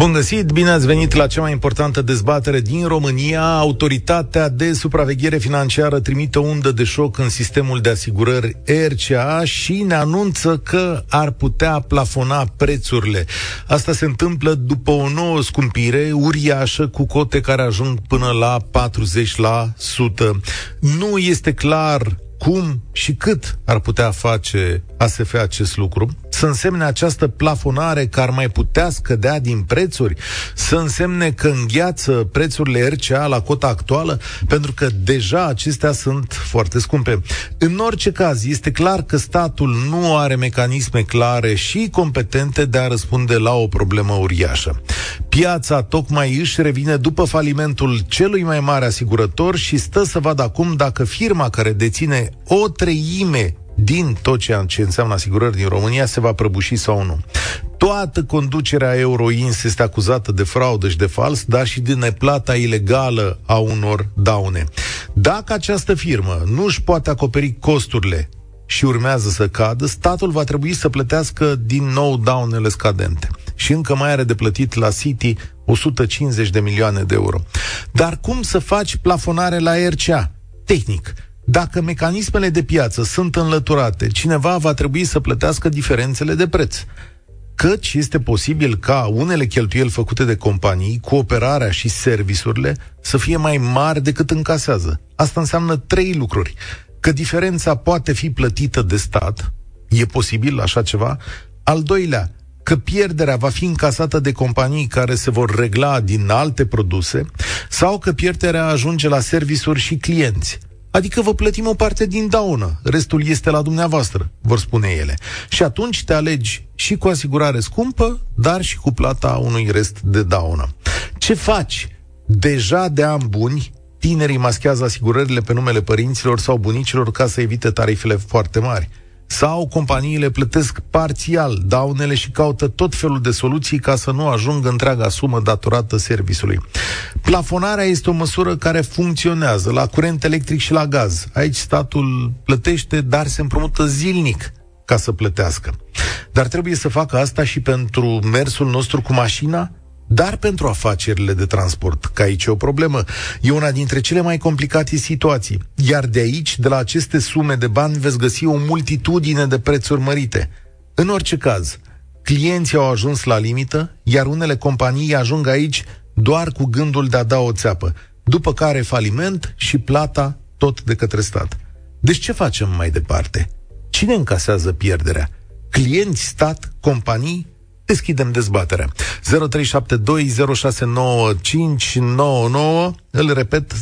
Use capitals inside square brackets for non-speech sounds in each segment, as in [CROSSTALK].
Bun găsit, bine ați venit la cea mai importantă dezbatere din România. Autoritatea de supraveghere financiară trimite o undă de șoc în sistemul de asigurări RCA și ne anunță că ar putea plafona prețurile. Asta se întâmplă după o nouă scumpire uriașă cu cote care ajung până la 40%. Nu este clar cum și cât ar putea face ASF acest lucru, să însemne această plafonare care ar mai putea scădea din prețuri, să însemne că îngheață prețurile RCA la cota actuală, pentru că deja acestea sunt foarte scumpe. În orice caz, este clar că statul nu are mecanisme clare și competente de a răspunde la o problemă uriașă. Piața tocmai își revine după falimentul celui mai mare asigurător și stă să vadă acum dacă firma care deține o treime din tot ceea ce înseamnă asigurări din România se va prăbuși sau nu. Toată conducerea Euroins este acuzată de fraudă și de fals, dar și de neplata ilegală a unor daune. Dacă această firmă nu își poate acoperi costurile și urmează să cadă, statul va trebui să plătească din nou daunele scadente. Și încă mai are de plătit la City 150 de milioane de euro. Dar cum să faci plafonare la RCA? Tehnic dacă mecanismele de piață sunt înlăturate, cineva va trebui să plătească diferențele de preț. Căci este posibil ca unele cheltuieli făcute de companii, cooperarea și serviciurile, să fie mai mari decât încasează. Asta înseamnă trei lucruri. Că diferența poate fi plătită de stat, e posibil așa ceva. Al doilea, că pierderea va fi încasată de companii care se vor regla din alte produse sau că pierderea ajunge la servisuri și clienți. Adică vă plătim o parte din daună, restul este la dumneavoastră, vor spune ele. Și atunci te alegi și cu asigurare scumpă, dar și cu plata unui rest de daună. Ce faci? Deja de ani buni, tinerii maschează asigurările pe numele părinților sau bunicilor ca să evite tarifele foarte mari sau companiile plătesc parțial daunele și caută tot felul de soluții ca să nu ajungă întreaga sumă datorată servisului. Plafonarea este o măsură care funcționează la curent electric și la gaz. Aici statul plătește, dar se împrumută zilnic ca să plătească. Dar trebuie să facă asta și pentru mersul nostru cu mașina, dar pentru afacerile de transport, că aici e o problemă. E una dintre cele mai complicate situații. Iar de aici, de la aceste sume de bani, veți găsi o multitudine de prețuri mărite. În orice caz, clienții au ajuns la limită, iar unele companii ajung aici doar cu gândul de a da o țeapă, după care faliment și plata tot de către stat. Deci ce facem mai departe? Cine încasează pierderea? Clienți, stat, companii deschidem dezbaterea. 0372069599, îl repet, 0372069599.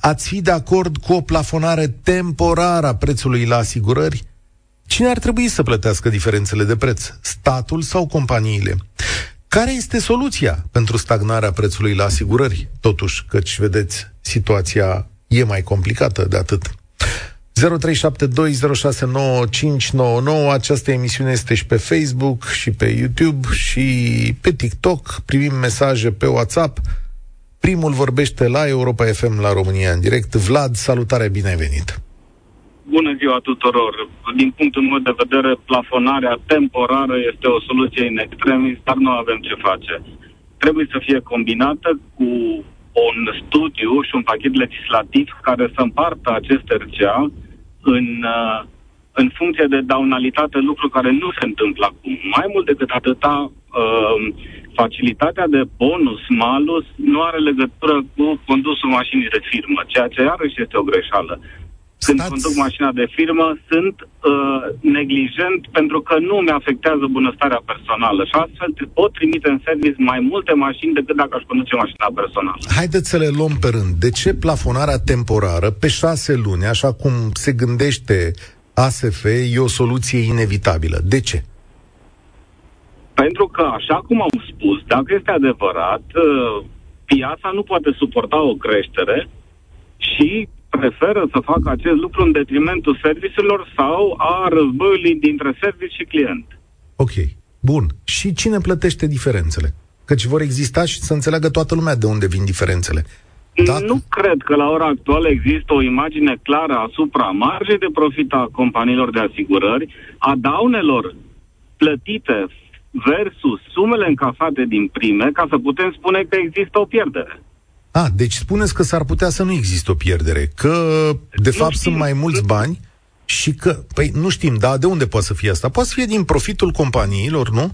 Ați fi de acord cu o plafonare temporară a prețului la asigurări? Cine ar trebui să plătească diferențele de preț? Statul sau companiile? Care este soluția pentru stagnarea prețului la asigurări? Totuși, căci, vedeți, situația e mai complicată de atât. 0372069599. Această emisiune este și pe Facebook și pe YouTube și pe TikTok. Primim mesaje pe WhatsApp. Primul vorbește la Europa FM la România în direct. Vlad, salutare, bine ai venit! Bună ziua tuturor! Din punctul meu de vedere, plafonarea temporară este o soluție în extremis, dar nu avem ce face. Trebuie să fie combinată cu un studiu și un pachet legislativ care să împartă acest RCA în, uh, în funcție de daunalitate, lucru care nu se întâmplă acum. Mai mult decât atâta, uh, facilitatea de bonus, malus, nu are legătură cu condusul mașinii de firmă, ceea ce iarăși este o greșeală. Când Stați... conduc mașina de firmă, sunt uh, neglijent pentru că nu mi afectează bunăstarea personală și astfel pot trimite în service mai multe mașini decât dacă aș conduce mașina personală. Haideți să le luăm pe rând. De ce plafonarea temporară pe șase luni, așa cum se gândește ASF, e o soluție inevitabilă? De ce? Pentru că, așa cum am spus, dacă este adevărat, uh, piața nu poate suporta o creștere și preferă să facă acest lucru în detrimentul serviciilor sau a războiului dintre serviciu și client. Ok. Bun. Și cine plătește diferențele? Căci vor exista și să înțeleagă toată lumea de unde vin diferențele. Dacă... Nu cred că la ora actuală există o imagine clară asupra marjei de profit a companiilor de asigurări, a daunelor plătite versus sumele încasate din prime, ca să putem spune că există o pierdere. A, deci spuneți că s-ar putea să nu există o pierdere, că de fapt știm. sunt mai mulți bani și că, păi nu știm, dar de unde poate să fie asta? Poate să fie din profitul companiilor, nu?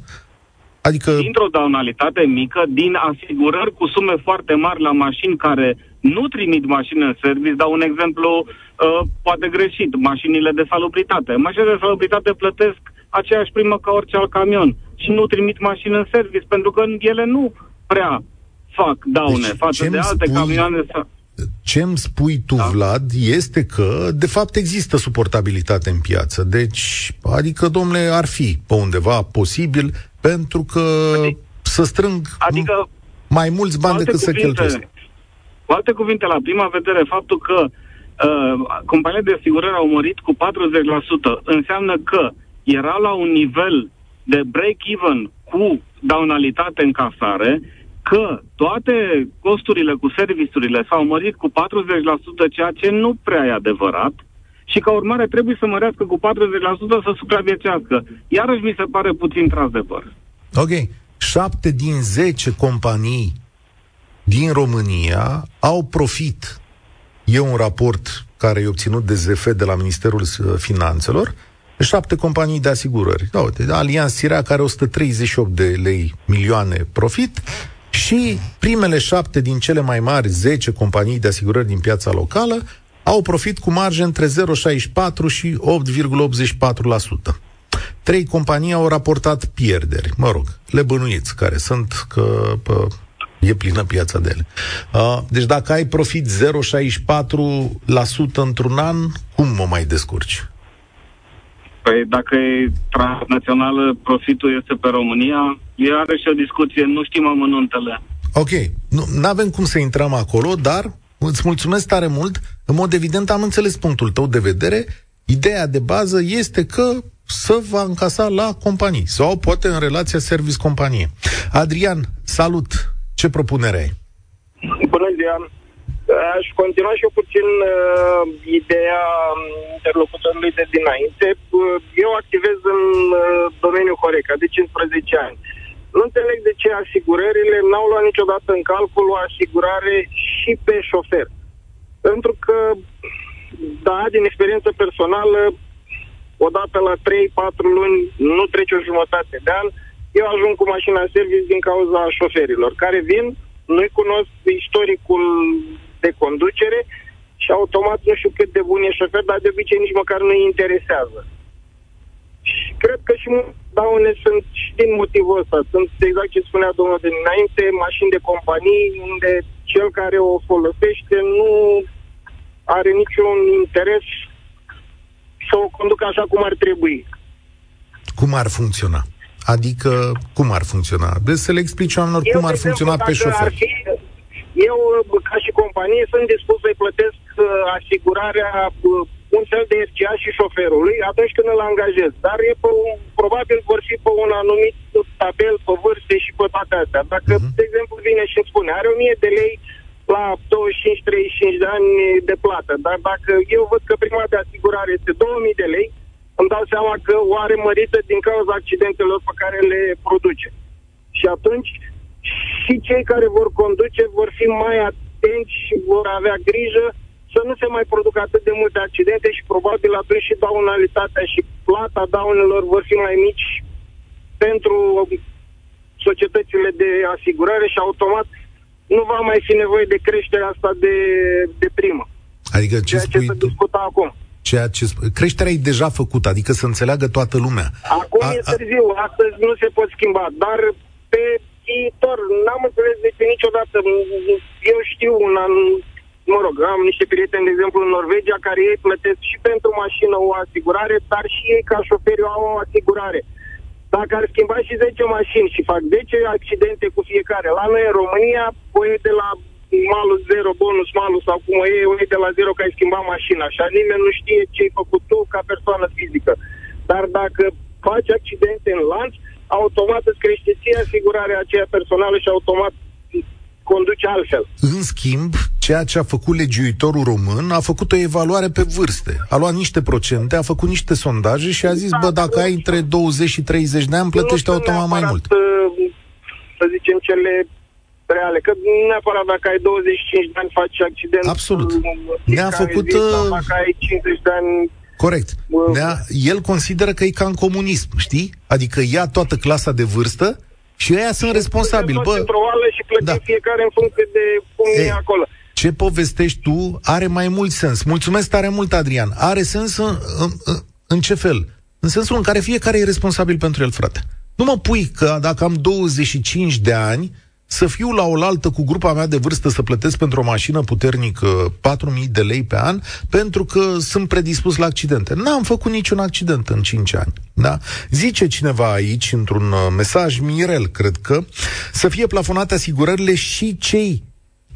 Adică... Dintr-o daunalitate mică, din asigurări cu sume foarte mari la mașini care nu trimit mașini în service, dau un exemplu uh, poate greșit, mașinile de salubritate. Mașinile de salubritate plătesc aceeași primă ca orice alt camion și nu trimit mașini în service, pentru că ele nu prea fac daune deci, față de alte spui... camioane. Ce îmi spui tu, da. Vlad, este că, de fapt, există suportabilitate în piață. Deci, adică, domnule, ar fi pe undeva posibil, pentru că adică, să strâng adică, mai mulți bani decât cuvinte, să cheltuiesc. Cu alte cuvinte, la prima vedere, faptul că uh, companiile de asigurări au mărit cu 40% înseamnă că era la un nivel de break-even cu daunalitate în casare, că toate costurile cu serviciurile s-au mărit cu 40%, ceea ce nu prea e adevărat, și ca urmare trebuie să mărească cu 40% să supraviețească. Iarăși mi se pare puțin tras de păr. Ok. 7 din 10 companii din România au profit. E un raport care e obținut de ZF de la Ministerul Finanțelor, șapte companii de asigurări. Da, uite, Alianz Sirea care 138 de lei milioane profit și primele șapte din cele mai mari 10 companii de asigurări din piața locală au profit cu marge între 0,64 și 8,84%. Trei companii au raportat pierderi. Mă rog, le bănuiți care sunt că pă, e plină piața de ele. Uh, deci dacă ai profit 0,64% într-un an, cum mă mai descurci? Păi dacă e transnațională, profitul este pe România, e are și o discuție, nu știm amănuntele. Ok, nu avem cum să intrăm acolo, dar îți mulțumesc tare mult. În mod evident am înțeles punctul tău de vedere. Ideea de bază este că să va încasa la companii sau poate în relația service-companie. Adrian, salut! Ce propunere ai? Bună ziua! Aș continua și eu puțin uh, ideea interlocutorului de dinainte. Uh, eu activez în uh, domeniul Horeca de 15 ani. Nu înțeleg de ce asigurările n-au luat niciodată în calcul o asigurare și pe șofer. Pentru că, da, din experiență personală, odată la 3-4 luni, nu trece o jumătate de an, eu ajung cu mașina în service din cauza șoferilor, care vin, nu-i cunosc istoricul de conducere și automat nu știu cât de bun e șofer, dar de obicei nici măcar nu-i interesează. Și cred că și daune sunt și din motivul ăsta. Sunt exact ce spunea domnul de înainte, mașini de companii unde cel care o folosește nu are niciun interes să o conducă așa cum ar trebui. Cum ar funcționa? Adică, cum ar funcționa? Deci să le explici oamenilor Eu, cum ar funcționa pe șofer. Ar fi, eu, ca și companie, sunt dispus să-i plătesc uh, asigurarea uh, un fel de FCA și șoferului atunci când îl angajez. Dar e pe un, probabil vor fi pe un anumit tabel, pe vârste și pe toate astea. Dacă, uh-huh. de exemplu, vine și îmi spune, are 1000 de lei la 25-35 de ani de plată, dar dacă eu văd că prima de asigurare este 2000 de lei, îmi dau seama că o are mărită din cauza accidentelor pe care le produce. Și atunci și cei care vor conduce vor fi mai atenți și vor avea grijă să nu se mai producă atât de multe accidente și probabil atunci și daunalitatea și plata daunelor vor fi mai mici pentru societățile de asigurare și automat nu va mai fi nevoie de creșterea asta de, de primă. Adică ce ceea spui ce se discuta acum. Ceea ce sp- creșterea e deja făcută, adică să înțeleagă toată lumea. Acum a, e târziu, astăzi nu se pot schimba, dar pe viitor n-am înțeles de ce niciodată. Eu știu un an, mă rog, am niște prieteni, de exemplu, în Norvegia, care ei plătesc și pentru mașină o asigurare, dar și ei, ca șoferi, au o asigurare. Dacă ar schimba și 10 mașini și fac 10 accidente cu fiecare, la noi în România, o de la malus zero, bonus malus sau cum e, o de la zero că ai schimbat mașina. Așa nimeni nu știe ce ai făcut tu ca persoană fizică. Dar dacă faci accidente în lanț, automat îți crește ție asigurarea aceea personală și automat conduce altfel. În schimb, ceea ce a făcut legiuitorul român a făcut o evaluare pe vârste. A luat niște procente, a făcut niște sondaje și a zis, da, bă, dacă ai între 20 și 30 de ani, plătești automat mai mult. Uh, să zicem cele reale, că neapărat dacă ai 25 de ani faci accident. Absolut. Ne-a făcut... Zi, uh, dacă ai 50 de ani Corect. Ne-a, el consideră că e ca în comunism, știi? Adică ia toată clasa de vârstă și ăia sunt responsabili. Bă, într-o oală și plătim da. fiecare în funcție de cum e, e acolo. Ce povestești tu are mai mult sens. Mulțumesc tare mult, Adrian. Are sens în, în, în, în ce fel? În sensul în care fiecare e responsabil pentru el, frate. Nu mă pui că dacă am 25 de ani, să fiu la oaltă cu grupa mea de vârstă să plătesc pentru o mașină puternică 4.000 de lei pe an pentru că sunt predispus la accidente. N-am făcut niciun accident în 5 ani. Da? Zice cineva aici, într-un uh, mesaj, Mirel, cred că, să fie plafonate asigurările și cei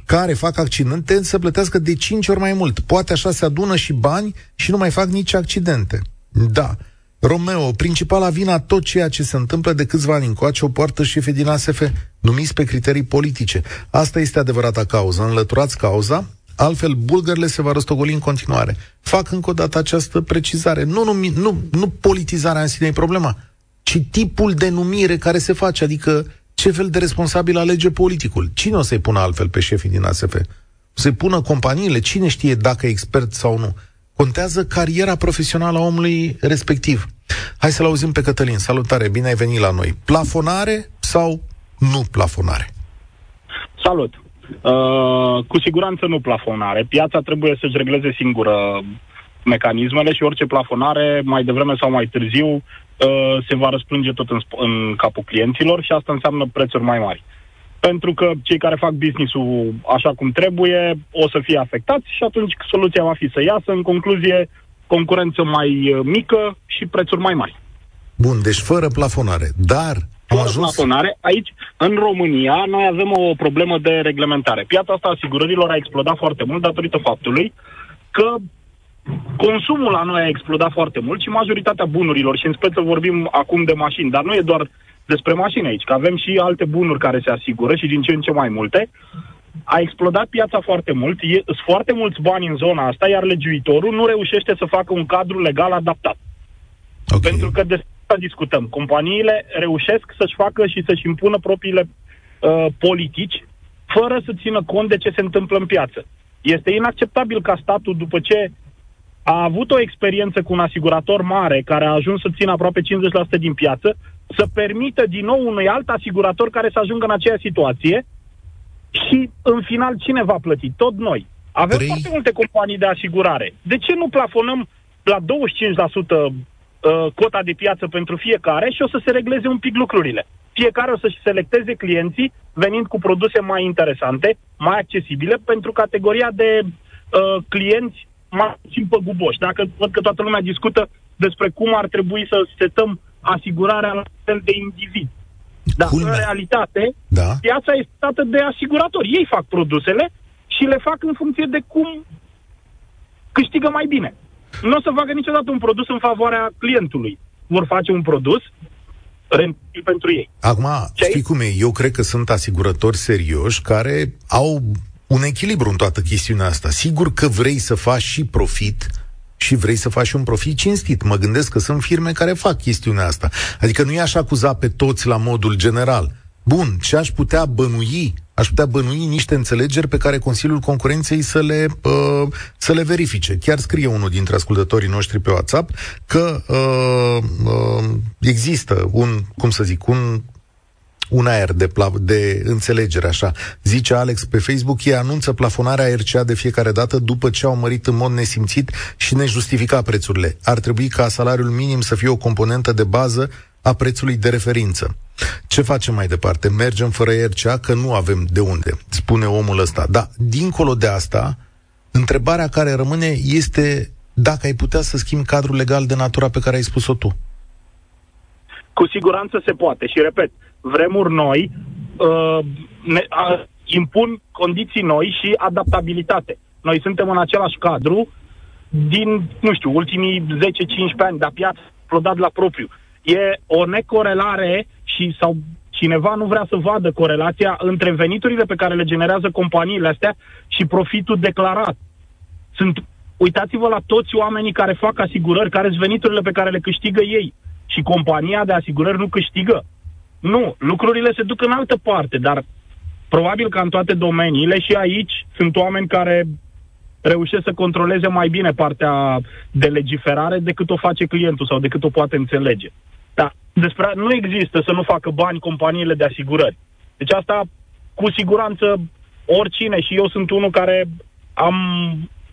care fac accidente să plătească de 5 ori mai mult. Poate așa se adună și bani și nu mai fac nici accidente. Da. Romeo, principala vina tot ceea ce se întâmplă de câțiva ani încoace o poartă șefii din ASF, numiți pe criterii politice. Asta este adevărata cauză. Înlăturați cauza, altfel bulgările se va răstogoli în continuare. Fac încă o dată această precizare. Nu, nu, nu, nu politizarea în sine e problema, ci tipul de numire care se face, adică ce fel de responsabil alege politicul. Cine o să-i pună altfel pe șefii din ASF? O să-i pună companiile? Cine știe dacă e expert sau nu? Contează cariera profesională a omului respectiv. Hai să-l auzim pe Cătălin. Salutare, bine ai venit la noi. Plafonare sau nu plafonare? Salut! Uh, cu siguranță nu plafonare. Piața trebuie să-și regleze singură mecanismele și orice plafonare, mai devreme sau mai târziu, uh, se va răsplânge tot în, în capul clienților și asta înseamnă prețuri mai mari. Uh, pentru că cei care fac business-ul așa cum trebuie o să fie afectați și atunci soluția va fi să iasă, în concluzie, concurență mai uh, mică și prețuri mai mari. Bun, deci fără plafonare. Dar fără ajuns... plafonare, aici, în România, noi avem o problemă de reglementare. Piața asta asigurărilor a explodat foarte mult datorită faptului că consumul la noi a explodat foarte mult și majoritatea bunurilor, și în speță vorbim acum de mașini, dar nu e doar despre mașini aici, că avem și alte bunuri care se asigură și din ce în ce mai multe. A explodat piața foarte mult, e, sunt foarte mulți bani în zona asta, iar legiuitorul nu reușește să facă un cadru legal adaptat. Okay. Pentru că despre asta discutăm. Companiile reușesc să-și facă și să-și impună propriile uh, politici fără să țină cont de ce se întâmplă în piață. Este inacceptabil ca statul, după ce a avut o experiență cu un asigurator mare care a ajuns să țină aproape 50% din piață, să permită din nou unui alt asigurator care să ajungă în aceeași situație și în final cine va plăti? Tot noi. Avem 3... foarte multe companii de asigurare. De ce nu plafonăm la 25% uh, cota de piață pentru fiecare și o să se regleze un pic lucrurile? Fiecare o să-și selecteze clienții venind cu produse mai interesante, mai accesibile pentru categoria de uh, clienți mai puțin păguboși. Dacă văd că toată lumea discută despre cum ar trebui să setăm asigurarea la fel de individ. Dar Culmea. în realitate, da. piața este dată de asiguratori. Ei fac produsele și le fac în funcție de cum câștigă mai bine. Nu o să facă niciodată un produs în favoarea clientului. Vor face un produs rentabil pentru ei. Acum, Ce știi cum e? Eu cred că sunt asigurători serioși care au un echilibru în toată chestiunea asta. Sigur că vrei să faci și profit, și vrei să faci un profit cinstit. Mă gândesc că sunt firme care fac chestiunea asta. Adică nu i-aș acuza pe toți la modul general. Bun, ce aș putea bănui? Aș putea bănui niște înțelegeri pe care Consiliul Concurenței să le, uh, să le verifice. Chiar scrie unul dintre ascultătorii noștri pe WhatsApp că uh, uh, există un, cum să zic, un un aer de, pla- de înțelegere, așa. Zice Alex pe Facebook, ei anunță plafonarea RCA de fiecare dată după ce au mărit în mod nesimțit și nejustificat prețurile. Ar trebui ca salariul minim să fie o componentă de bază a prețului de referință. Ce facem mai departe? Mergem fără RCA că nu avem de unde, spune omul ăsta. Dar, dincolo de asta, întrebarea care rămâne este dacă ai putea să schimbi cadrul legal de natura pe care ai spus-o tu. Cu siguranță se poate și, repet, vremuri noi uh, ne, uh, impun condiții noi și adaptabilitate. Noi suntem în același cadru din, nu știu, ultimii 10-15 ani, dar piața explodat la propriu. e o necorelare și sau cineva nu vrea să vadă corelația între veniturile pe care le generează companiile astea și profitul declarat. Sunt, uitați-vă la toți oamenii care fac asigurări, care sunt veniturile pe care le câștigă ei. Și compania de asigurări nu câștigă. Nu, lucrurile se duc în altă parte, dar probabil că în toate domeniile și aici sunt oameni care reușesc să controleze mai bine partea de legiferare decât o face clientul sau decât o poate înțelege. Dar despre, nu există să nu facă bani companiile de asigurări. Deci asta, cu siguranță, oricine, și eu sunt unul care am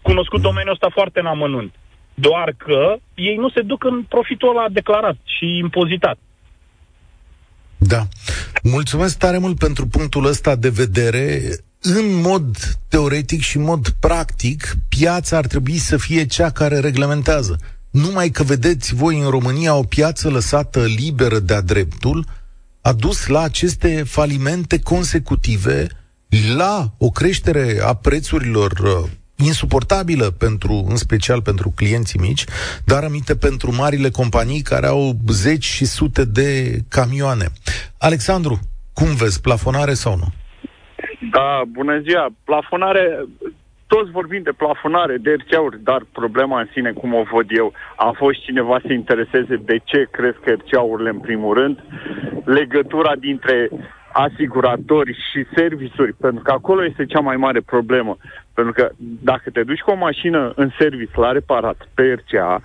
cunoscut domeniul ăsta foarte în amănunt. Doar că ei nu se duc în profitul ăla declarat și impozitat. Da. Mulțumesc tare mult pentru punctul ăsta de vedere. În mod teoretic și în mod practic, piața ar trebui să fie cea care reglementează. Numai că vedeți voi în România o piață lăsată liberă de-a dreptul a dus la aceste falimente consecutive, la o creștere a prețurilor uh, insuportabilă pentru, în special pentru clienții mici, dar aminte pentru marile companii care au zeci și sute de camioane. Alexandru, cum vezi, plafonare sau nu? Da, bună ziua. Plafonare, toți vorbim de plafonare, de RCA-uri, dar problema în sine, cum o văd eu, a fost cineva să intereseze de ce cresc RCA-urile în primul rând, legătura dintre asiguratori și servisuri, pentru că acolo este cea mai mare problemă. Pentru că dacă te duci cu o mașină în service la reparat pe RCA,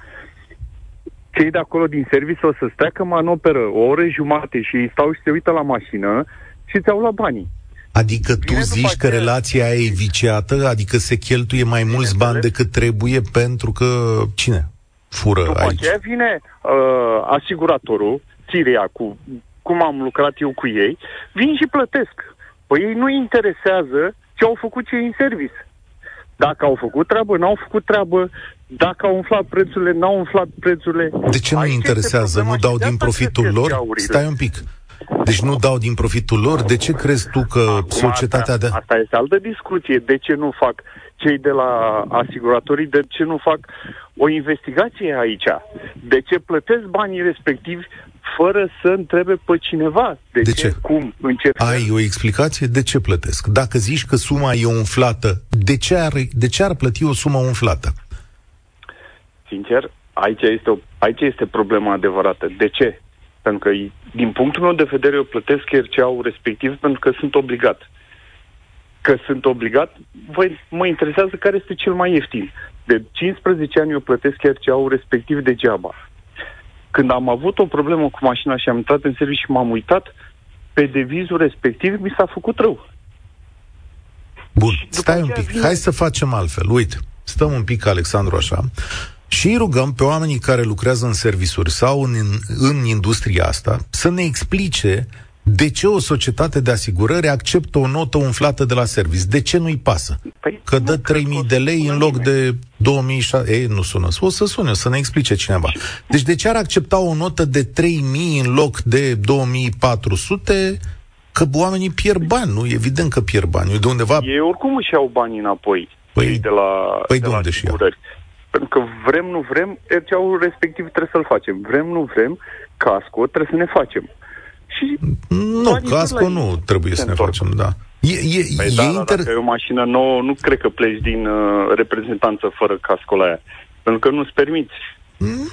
cei de acolo din service o să-ți treacă manoperă o oră jumate și stau și se uită la mașină și ți-au luat banii. Adică tu Bine, zici că relația aia e viciată, adică se cheltuie mai Bine mulți bani decât trebuie pentru că cine fură după aici? După vine uh, asiguratorul, țiria cu cum am lucrat eu cu ei, vin și plătesc. Păi ei nu interesează ce au făcut cei în service. Dacă au făcut treabă, n-au făcut treabă, dacă au umflat prețurile, n-au umflat prețurile. De ce nu interesează? Nu dau din profitul lor? Stai un pic. Deci nu dau din profitul lor? De ce crezi tu că Acum societatea asta, de... Asta este altă discuție. De ce nu fac cei de la asiguratorii, de ce nu fac o investigație aici? De ce plătesc banii respectivi fără să întrebe pe cineva de, de ce, ce, cum, în ce fel. Ai o explicație de ce plătesc? Dacă zici că suma e umflată, de ce ar, de ce ar plăti o sumă umflată? Sincer, aici este, o, aici este problema adevărată. De ce? Pentru că, din punctul meu de vedere, eu plătesc RCA-ul respectiv pentru că sunt obligat. Că sunt obligat, voi, mă interesează care este cel mai ieftin. De 15 ani eu plătesc RCA-ul respectiv degeaba. Când am avut o problemă cu mașina și am intrat în serviciu și m-am uitat, pe devizul respectiv mi s-a făcut rău. Bun, stai un pic. Vine... Hai să facem altfel. Uite, stăm un pic, Alexandru, așa, și îi rugăm pe oamenii care lucrează în servisuri sau în, în industria asta să ne explice de ce o societate de asigurări acceptă o notă umflată de la service? De ce nu-i pasă? Păi, că dă 3.000 de lei în loc de 2.600. Ei, nu sună. O să sune, o să ne explice cineva. Deci de ce ar accepta o notă de 3.000 în loc de 2.400? Că oamenii pierd bani, nu? Evident că pierd bani. De undeva... Ei oricum își iau banii înapoi. Păi, de la, păi de, de unde la și Pentru că vrem, nu vrem, RCA-ul respectiv trebuie să-l facem. Vrem, nu vrem, casco trebuie să ne facem și... Nu, casco nu trebuie să ne facem, da. E, e, păi e da, inter... dacă e o mașină nouă, nu cred că pleci din uh, reprezentanță fără casco la ea. Pentru că nu-ți permiți.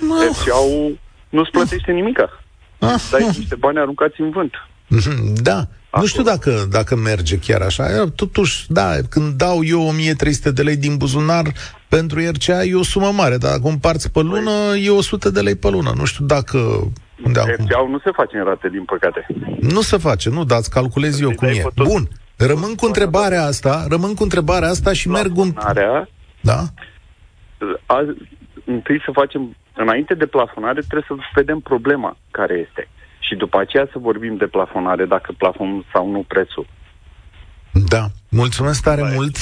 No. Deci au, nu-ți plătește nimica. Ah. Dai niște bani aruncați în vânt. Mhm, da. Acolo. Nu știu dacă, dacă merge chiar așa. Totuși, da, când dau eu 1300 de lei din buzunar pentru RCA e o sumă mare, dar dacă împarți pe lună, păi. e 100 de lei pe lună. Nu știu dacă unde acum? nu se face în rate, din păcate. Nu se face, nu, dați calculez eu cum e. Bun, rămân cu întrebarea asta, rămân cu întrebarea asta și merg un... Da? A, întâi să facem, înainte de plafonare, trebuie să vedem problema care este. Și după aceea să vorbim de plafonare, dacă plafon sau nu prețul. Da, mulțumesc tare Bye. mult.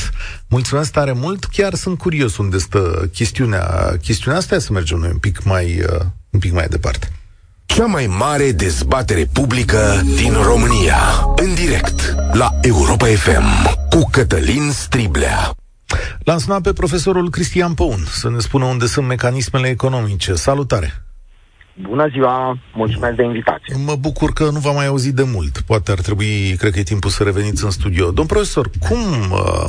Mulțumesc tare mult. Chiar sunt curios unde stă chestiunea. Chestiunea asta să mergem noi un pic mai, uh, un pic mai departe. Cea mai mare dezbatere publică din România. În direct la Europa FM cu Cătălin Striblea. L-am sunat pe profesorul Cristian Păun să ne spună unde sunt mecanismele economice. Salutare! Bună ziua, mulțumesc de invitație. Mă bucur că nu v-am mai auzit de mult. Poate ar trebui, cred că e timpul să reveniți în studio. Domn profesor, cum, uh,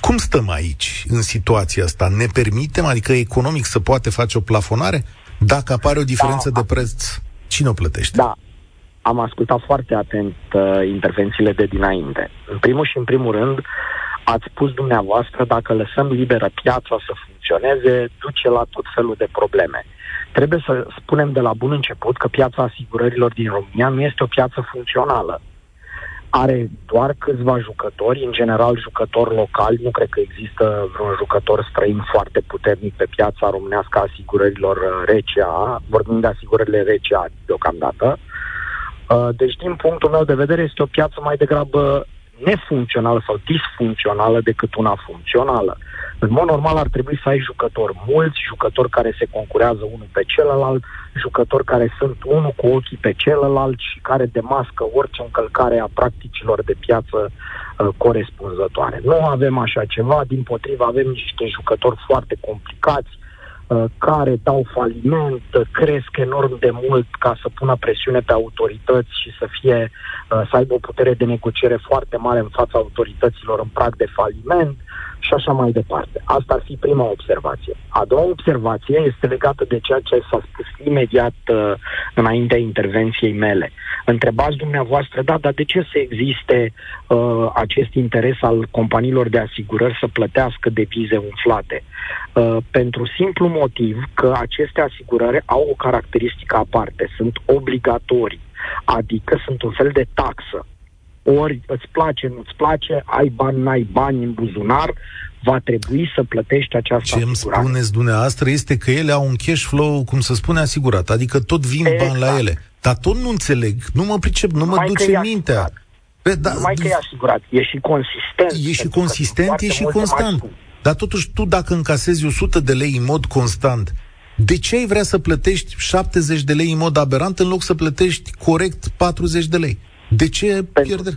cum stăm aici, în situația asta? Ne permitem, adică economic, să poate face o plafonare? Dacă apare o diferență da, de preț, cine o plătește? Da, am ascultat foarte atent uh, intervențiile de dinainte. În primul și în primul rând, ați spus dumneavoastră, dacă lăsăm liberă piața să funcționeze, duce la tot felul de probleme. Trebuie să spunem de la bun început că piața asigurărilor din România nu este o piață funcțională. Are doar câțiva jucători, în general jucători locali, nu cred că există vreun jucător străin foarte puternic pe piața românească a asigurărilor uh, RCA, vorbim de asigurările RCA deocamdată. Uh, deci, din punctul meu de vedere, este o piață mai degrabă nefuncțională sau disfuncțională decât una funcțională. În mod normal ar trebui să ai jucători mulți, jucători care se concurează unul pe celălalt, jucători care sunt unul cu ochii pe celălalt și care demască orice încălcare a practicilor de piață uh, corespunzătoare. Nu avem așa ceva, din potrivă avem niște jucători foarte complicați, Uh, care dau faliment, cresc enorm de mult ca să pună presiune pe autorități și să fie uh, să aibă o putere de negociere foarte mare în fața autorităților în prag de faliment și așa mai departe. Asta ar fi prima observație. A doua observație este legată de ceea ce s-a spus imediat uh, înaintea intervenției mele. Întrebați dumneavoastră, da, dar de ce să existe uh, acest interes al companiilor de asigurări să plătească devize umflate? Uh, pentru simplu motiv că aceste asigurări au o caracteristică aparte, sunt obligatorii, adică sunt un fel de taxă ori îți place, nu-ți place, ai bani, n-ai bani în buzunar, va trebui să plătești această Ce îmi spuneți dumneavoastră este că ele au un cash flow, cum să spune, asigurat, adică tot vin exact. bani la ele. Dar tot nu înțeleg, nu mă pricep, nu mă duce mintea. Pe, da, Numai că e asigurat, e și consistent. E și consistent, e și constant. Dar totuși tu dacă încasezi 100 de lei în mod constant, de ce ai vrea să plătești 70 de lei în mod aberant în loc să plătești corect 40 de lei? De ce pentru, pierdere?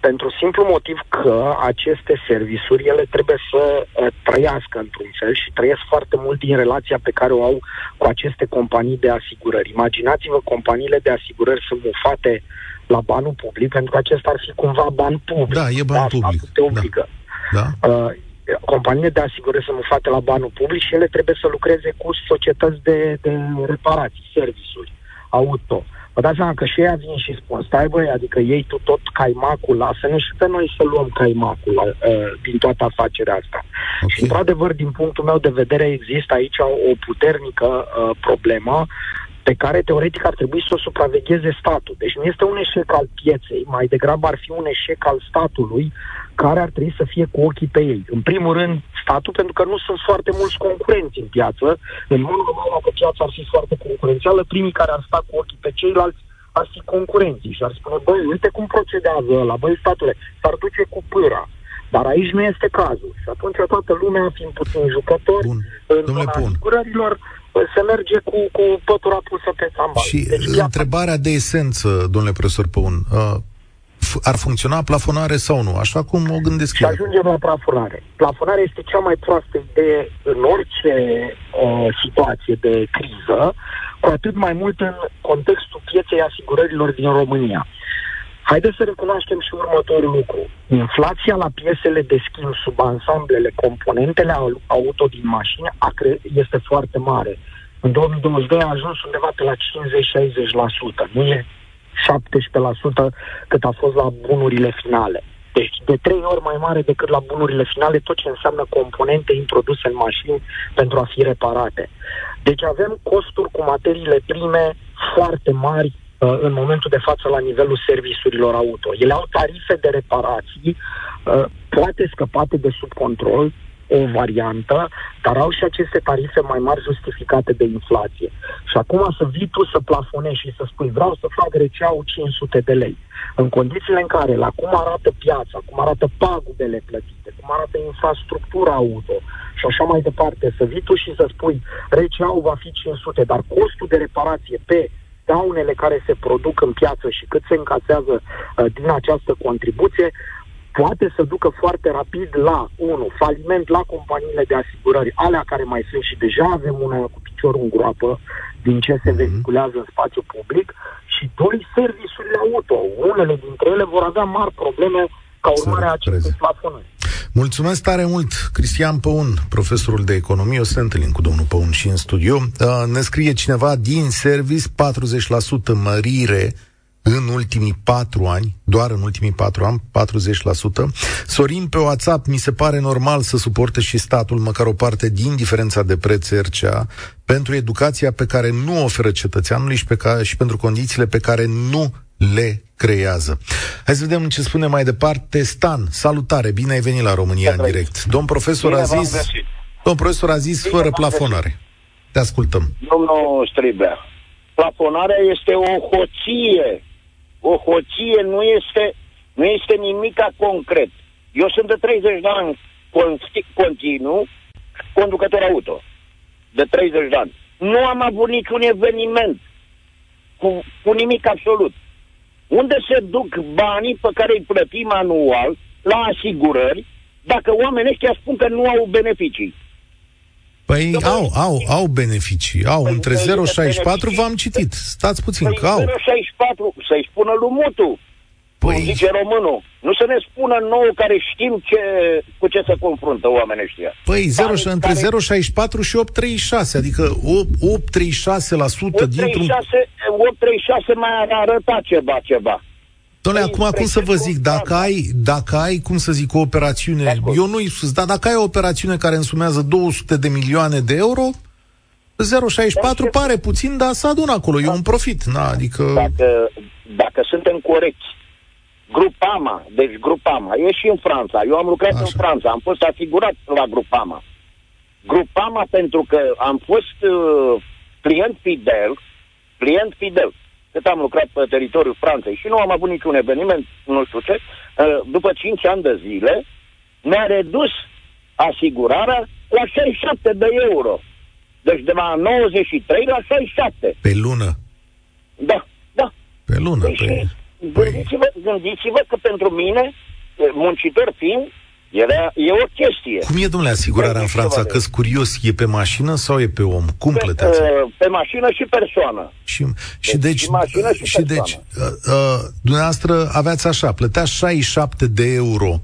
Pentru simplu motiv că aceste servisuri, ele trebuie să uh, trăiască într-un fel și trăiesc foarte mult din relația pe care o au cu aceste companii de asigurări. Imaginați-vă companiile de asigurări sunt mufate la banul public, pentru că acesta ar fi cumva ban public. Da, e ban da, public. te obligă. Da. da. Uh, companiile de asigurări sunt mufate la banul public și ele trebuie să lucreze cu societăți de, de reparații, servisuri, auto. Uh, Vă dați seama că și ei vin și spun, stai băi, adică ei tu tot caimacul, lasă-ne și pe noi să luăm caimacul uh, din toată afacerea asta. Okay. Și într-adevăr, din punctul meu de vedere, există aici o puternică uh, problemă pe care teoretic ar trebui să o supravegheze statul. Deci nu este un eșec al pieței, mai degrabă ar fi un eșec al statului care ar trebui să fie cu ochii pe ei. În primul rând, statul, pentru că nu sunt foarte mulți concurenți în piață. În mod normal, dacă piața ar fi foarte concurențială, primii care ar sta cu ochii pe ceilalți ar fi concurenții și ar spune, băi, uite cum procedează ăla, băi, statule, s-ar duce cu pâra. Dar aici nu este cazul. Și atunci toată lumea, fiind puțin jucători, Bun. în zona asigurărilor, se merge cu, cu pătura pusă pe țambal. Și deci, întrebarea de esență, domnule profesor Păun, uh, ar funcționa plafonare sau nu, așa cum o gândesc Și ajungem la plafonare. Plafonarea este cea mai proastă idee în orice uh, situație de criză, cu atât mai mult în contextul pieței asigurărilor din România. Haideți să recunoaștem și următorul lucru. Inflația la piesele de schimb sub ansamblele, componentele auto din mașini este foarte mare. În 2022 a ajuns undeva pe la 50-60%. Nu e 17% cât a fost la bunurile finale. Deci de trei ori mai mare decât la bunurile finale tot ce înseamnă componente introduse în mașini pentru a fi reparate. Deci avem costuri cu materiile prime foarte mari uh, în momentul de față la nivelul serviciurilor auto. Ele au tarife de reparații uh, poate scăpate de sub control, o variantă, dar au și aceste tarife mai mari justificate de inflație. Și acum să vii tu să plafonezi și să spui vreau să fac receau 500 de lei. În condițiile în care, la cum arată piața, cum arată pagubele plătite, cum arată infrastructura auto și așa mai departe, să vii tu și să spui receau va fi 500, dar costul de reparație pe daunele care se produc în piață și cât se încasează uh, din această contribuție, poate să ducă foarte rapid la, unu, faliment la companiile de asigurări, alea care mai sunt și deja avem una cu ori în groapă din ce se mm-hmm. vehiculează în spațiu public și doi, serviciurile auto. Unele dintre ele vor avea mari probleme ca urmare a acestei plafonări. Mulțumesc tare mult, Cristian Păun, profesorul de economie. O să ne întâlnim cu domnul Păun și în studio. Uh, ne scrie cineva din service 40% mărire în ultimii patru ani, doar în ultimii patru ani, 40%. Sorin pe WhatsApp, mi se pare normal să suporte și statul măcar o parte din diferența de preț RCA pentru educația pe care nu oferă cetățeanului și, pe ca, și pentru condițiile pe care nu le creează. Hai să vedem ce spune mai departe Stan. Salutare, bine ai venit la România în direct. Domn profesor bine a zis, domn profesor a zis bine fără plafonare. Te ascultăm. Domnul Stribea, plafonarea este o hoție o hoție nu este, nu este nimic concret. Eu sunt de 30 de ani continuu conducător auto. De 30 de ani. Nu am avut niciun eveniment cu, cu nimic absolut. Unde se duc banii pe care îi plătim anual la asigurări dacă oamenii ăștia spun că nu au beneficii? Păi Domnule, au, au, au beneficii. Au, păi între 0,64 v-am citit. Stați puțin, păi că au. 0,64, să-i spună lui Mutu. Păi... Cum zice românul. Nu să ne spună nouă care știm ce, cu ce se confruntă oamenii ăștia. Păi 0, care, între care... 0,64 și 8,36, adică 8,36% 8,36 dintr-un... 8,36 mai arăta ceva, ceva. Doamne, acum cum să vă zic, dacă ai, dacă ai, cum să zic, o operațiune, eu nu-i sus, dar dacă ai o operațiune care însumează 200 de milioane de euro, 0,64 pare puțin, dar să adună acolo, e un profit, na, adică... Dacă, dacă suntem corecți, Grupama, deci Grupama, e și în Franța, eu am lucrat Așa. în Franța, am fost asigurat la Grupama. Grupama pentru că am fost uh, client fidel, client fidel, cât am lucrat pe teritoriul Franței și nu am avut niciun eveniment, nu știu ce, uh, după 5 ani de zile, mi-a redus asigurarea la 67 de euro. Deci de la 93 la 67. Pe lună? Da, da. Pe lună, deci, pe... Gândiți-vă, gândiți-vă că pentru mine, muncitor fiind, era, e o chestie. Cum e, domnule, asigurarea în Franța? că curios, e pe mașină sau e pe om? Cum pe, plăteați? Uh, pe mașină și persoană. Și, și deci, deci, și mașină și, și deci uh, uh, dumneavoastră aveați așa, plătea 67 de euro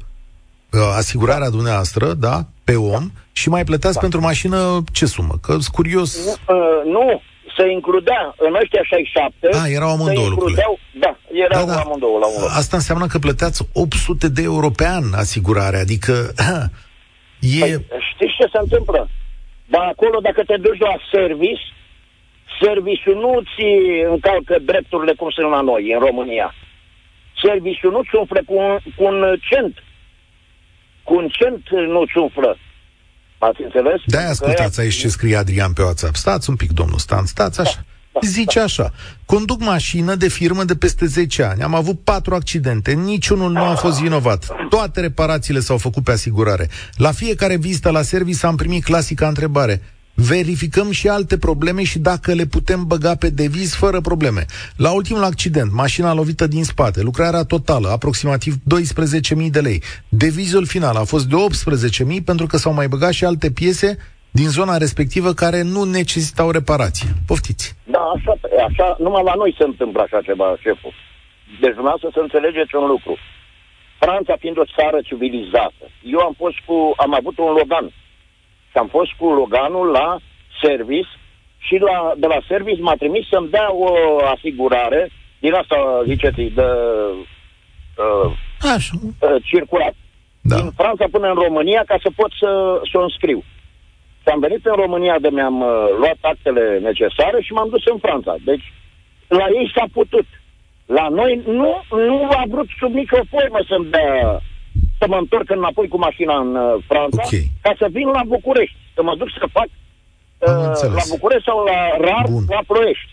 uh, asigurarea da. dumneavoastră, da, pe om, da. și mai plăteați da. pentru mașină ce sumă? Că curios... Nu, uh, nu, se includea în ăștia 67... Ah, erau amândouă lucrurile. Da, erau da, da. amândouă la un loc. Asta înseamnă că plăteați 800 de euro pe an asigurare, adică... [CLEARS THROAT] e... Păi, știți ce se întâmplă? Dar acolo, dacă te duci la service, serviciul nu ți încalcă drepturile cum sunt la noi, în România. Serviciul nu-ți umflă cu un, cu un cent. Cu un cent nu-ți umflă. Ați înțeles? Da, ascultați aici ce scrie Adrian pe WhatsApp. Stați un pic, domnul Stan, stați așa. Da, da, Zice da. așa, conduc mașină de firmă de peste 10 ani, am avut patru accidente, niciunul nu a fost vinovat. Toate reparațiile s-au făcut pe asigurare. La fiecare vizită la service am primit clasica întrebare verificăm și alte probleme și dacă le putem băga pe deviz fără probleme. La ultimul accident, mașina lovită din spate, lucrarea totală, aproximativ 12.000 de lei. Devizul final a fost de 18.000 pentru că s-au mai băgat și alte piese din zona respectivă care nu necesitau reparație. Poftiți. Da, așa, așa, numai la noi se întâmplă așa ceva, șeful. Deci dumneavoastră să înțelegeți un lucru. Franța fiind o țară civilizată, eu am fost cu, am avut un Logan că am fost cu Loganul la service și la, de la service m-a trimis să-mi dea o asigurare din asta, ziceți, de uh, Așa. Uh, circulat. Da. Din Franța până în România ca să pot să, să o înscriu. Și am venit în România de mi-am uh, luat actele necesare și m-am dus în Franța. Deci, la ei s-a putut. La noi nu, nu a vrut sub nicio formă să-mi dea să mă întorc înapoi cu mașina în uh, Franța, okay. ca să vin la București, să mă duc să fac uh, la București sau la RAR, Bun. la Ploiești.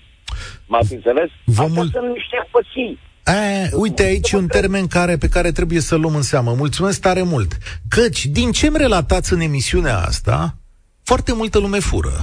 M-ați înțeles? Vă mul- sunt niște păsii. A, uite aici un termen care, pe care trebuie să-l luăm în seamă. Mulțumesc tare mult. Căci, din ce mi relatați în emisiunea asta, foarte multă lume fură.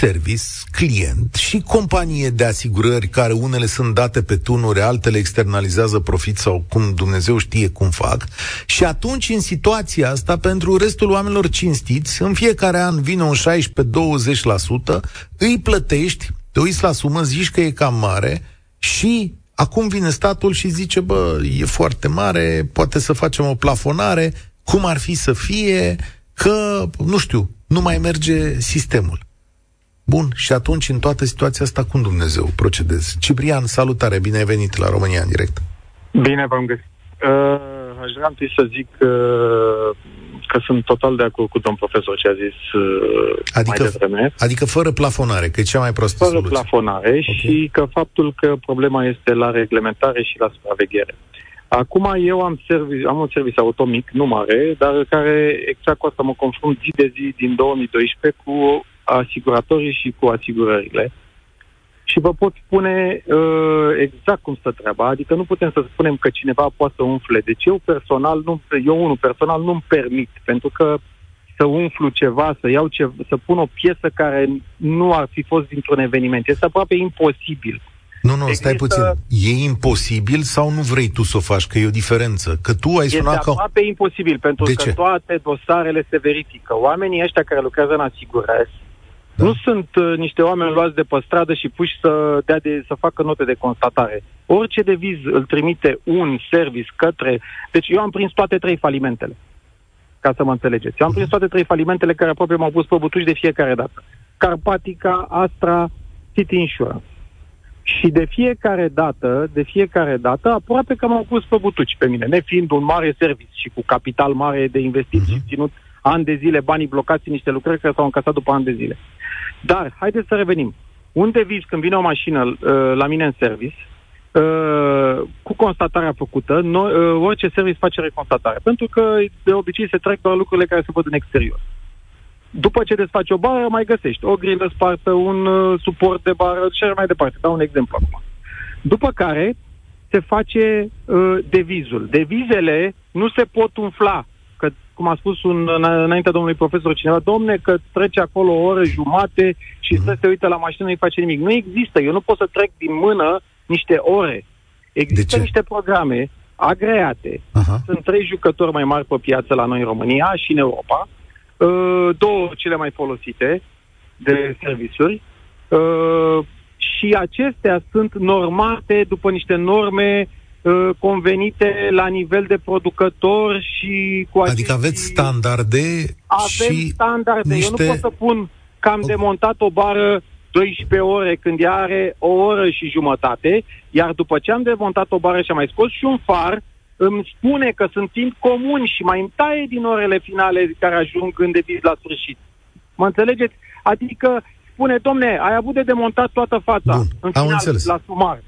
Service, client și companie de asigurări care unele sunt date pe tunuri, altele externalizează profit sau cum Dumnezeu știe cum fac. Și atunci, în situația asta, pentru restul oamenilor cinstiți, în fiecare an vine un 16-20%, îi plătești, te uiți la sumă, zici că e cam mare și acum vine statul și zice, bă, e foarte mare, poate să facem o plafonare, cum ar fi să fie, că, nu știu, nu mai merge sistemul. Bun, și atunci, în toată situația asta, cum Dumnezeu procedezi? Ciprian, salutare, bine ai venit la România în direct. Bine v-am găsit. Uh, aș vrea întâi să zic uh, că sunt total de acord cu domn profesor ce a zis uh, adică, mai devreme. Adică fără plafonare, că e cea mai prostă Fără soluție. plafonare Ok. și că faptul că problema este la reglementare și la supraveghere. Acum eu am, servi- am un serviciu auto mic, nu mare, dar care exact cu asta mă confrunt zi de zi din 2012 cu asiguratorii și cu asigurările. Și vă pot spune uh, exact cum stă treaba, adică nu putem să spunem că cineva poate să umfle. Deci eu personal, nu, eu unul personal nu-mi permit, pentru că să umflu ceva, să iau ce, să pun o piesă care nu ar fi fost dintr-un eveniment. Este aproape imposibil. Nu, nu, stai puțin. Există- E imposibil sau nu vrei tu să o faci? Că e o diferență. Că tu ai Este sunat ca... aproape imposibil, pentru De că ce? toate dosarele se verifică. Oamenii ăștia care lucrează în asigurări Da. nu sunt uh, niște oameni luați de pe stradă și puși să, dea de, să facă note de constatare. Orice deviz îl trimite un service către... Deci eu am prins toate trei falimentele, ca să mă înțelegeți. Eu am prins toate trei falimentele care aproape m-au pus pe butuci de fiecare dată. Carpatica, Astra, City Insurance. Și de fiecare dată, de fiecare dată, aproape că m-au pus pe butuci pe mine, nefiind un mare service și cu capital mare de investiții Mhm. și ținut ani de zile, banii blocați în niște lucrări care s-au încasat după ani de zile. Dar, haideți să revenim. Un deviz, când vine o mașină uh, la mine în service, uh, cu constatarea făcută, noi, uh, orice service face reconstatare. Pentru că, de obicei, se trec doar lucrurile care se văd în exterior. După ce desfaci o bară, mai găsești o grilă spartă, un uh, suport de bară și așa mai departe. Dau un exemplu acum. După care se face uh, devizul. Devizele nu se pot umfla. Că, cum a spus un, în- înaintea domnului profesor cineva, domne, că trece acolo o oră jumate și Mhm. să se uită la mașină, nu-i face nimic. Nu există. Eu nu pot să trec din mână niște ore. Există ce? niște programe agreate. Aha. Sunt trei jucători mai mari pe piață la noi în România și în Europa. Uh, două cele mai folosite de serviciuri. Uh, și acestea sunt normate după niște norme uh, convenite la nivel de producător și cu Adică acești- aveți standarde avem și standarde. niște... Eu nu pot să pun că am Ok. demontat o bară 12 ore când ea are o oră și jumătate, iar după ce am demontat o bară și am mai scos și un far, îmi spune că sunt timp comun și mai îmi taie din orele finale care ajung în deviz la sfârșit. Mă înțelegeți? Adică spune, domne, ai avut de demontat toată fața Bun, în am final, înțeles. la sumar.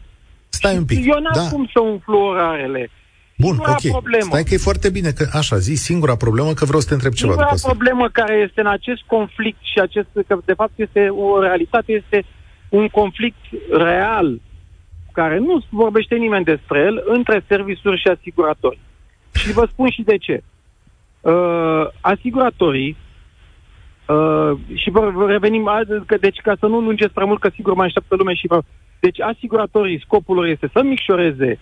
Stai un pic. Eu n-am da. cum să umflu orarele. Bun, Singura ok. problemă. Stai că e foarte bine că așa, zi singura problemă că vreau să te întreb ceva Singura după asta. problemă care este în acest conflict și acest, că de fapt este o realitate, este un conflict real, care nu vorbește nimeni despre el, între servisuri și asiguratori. Și vă spun și de ce. Uh, asiguratorii Uh, și vă, vă revenim, a- că, deci ca să nu lungesc prea mult, că sigur mai așteaptă lume și vă... Deci asiguratorii, scopul lor este să micșoreze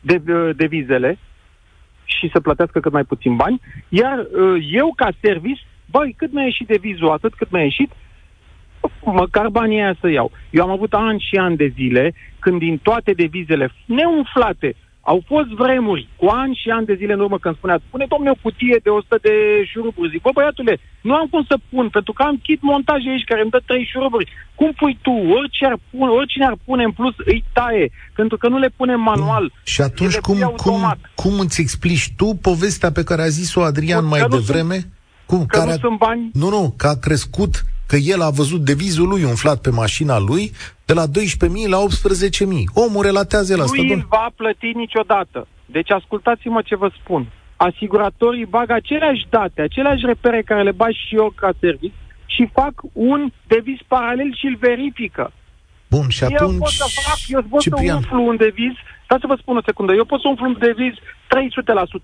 de, de vizele și să plătească cât mai puțin bani, iar uh, eu ca service, băi, cât mi-a ieșit devizul, atât cât mi-a ieșit, măcar banii aia să iau. Eu am avut ani și ani de zile când din toate devizele neumflate au fost vremuri, cu ani și ani de zile în urmă, când spunea, pune domne o cutie de 100 de șuruburi. Zic, bă băiatule, nu am cum să pun, pentru că am kit montaje aici care îmi dă 3 șuruburi. Cum pui tu? Orice ar pune, oricine ar pune în plus, îi taie, pentru că nu le punem manual. Și atunci Ele cum, pui cum, automat. cum îți explici tu povestea pe care a zis-o Adrian Că mai nu devreme? Cum, Că care nu a... sunt bani Nu, nu, că a crescut, că el a văzut devizul lui umflat pe mașina lui de la 12.000 la 18.000. Omul relatează el asta. nu domn- îl va plăti niciodată. Deci ascultați-mă ce vă spun. Asiguratorii bag aceleași date, aceleași repere care le bag și eu ca service și fac un deviz paralel și îl verifică. Bun, și eu atunci... pot să fac, eu pot să Ciprian, umflu un deviz, stați să vă spun o secundă, eu pot să umflu un deviz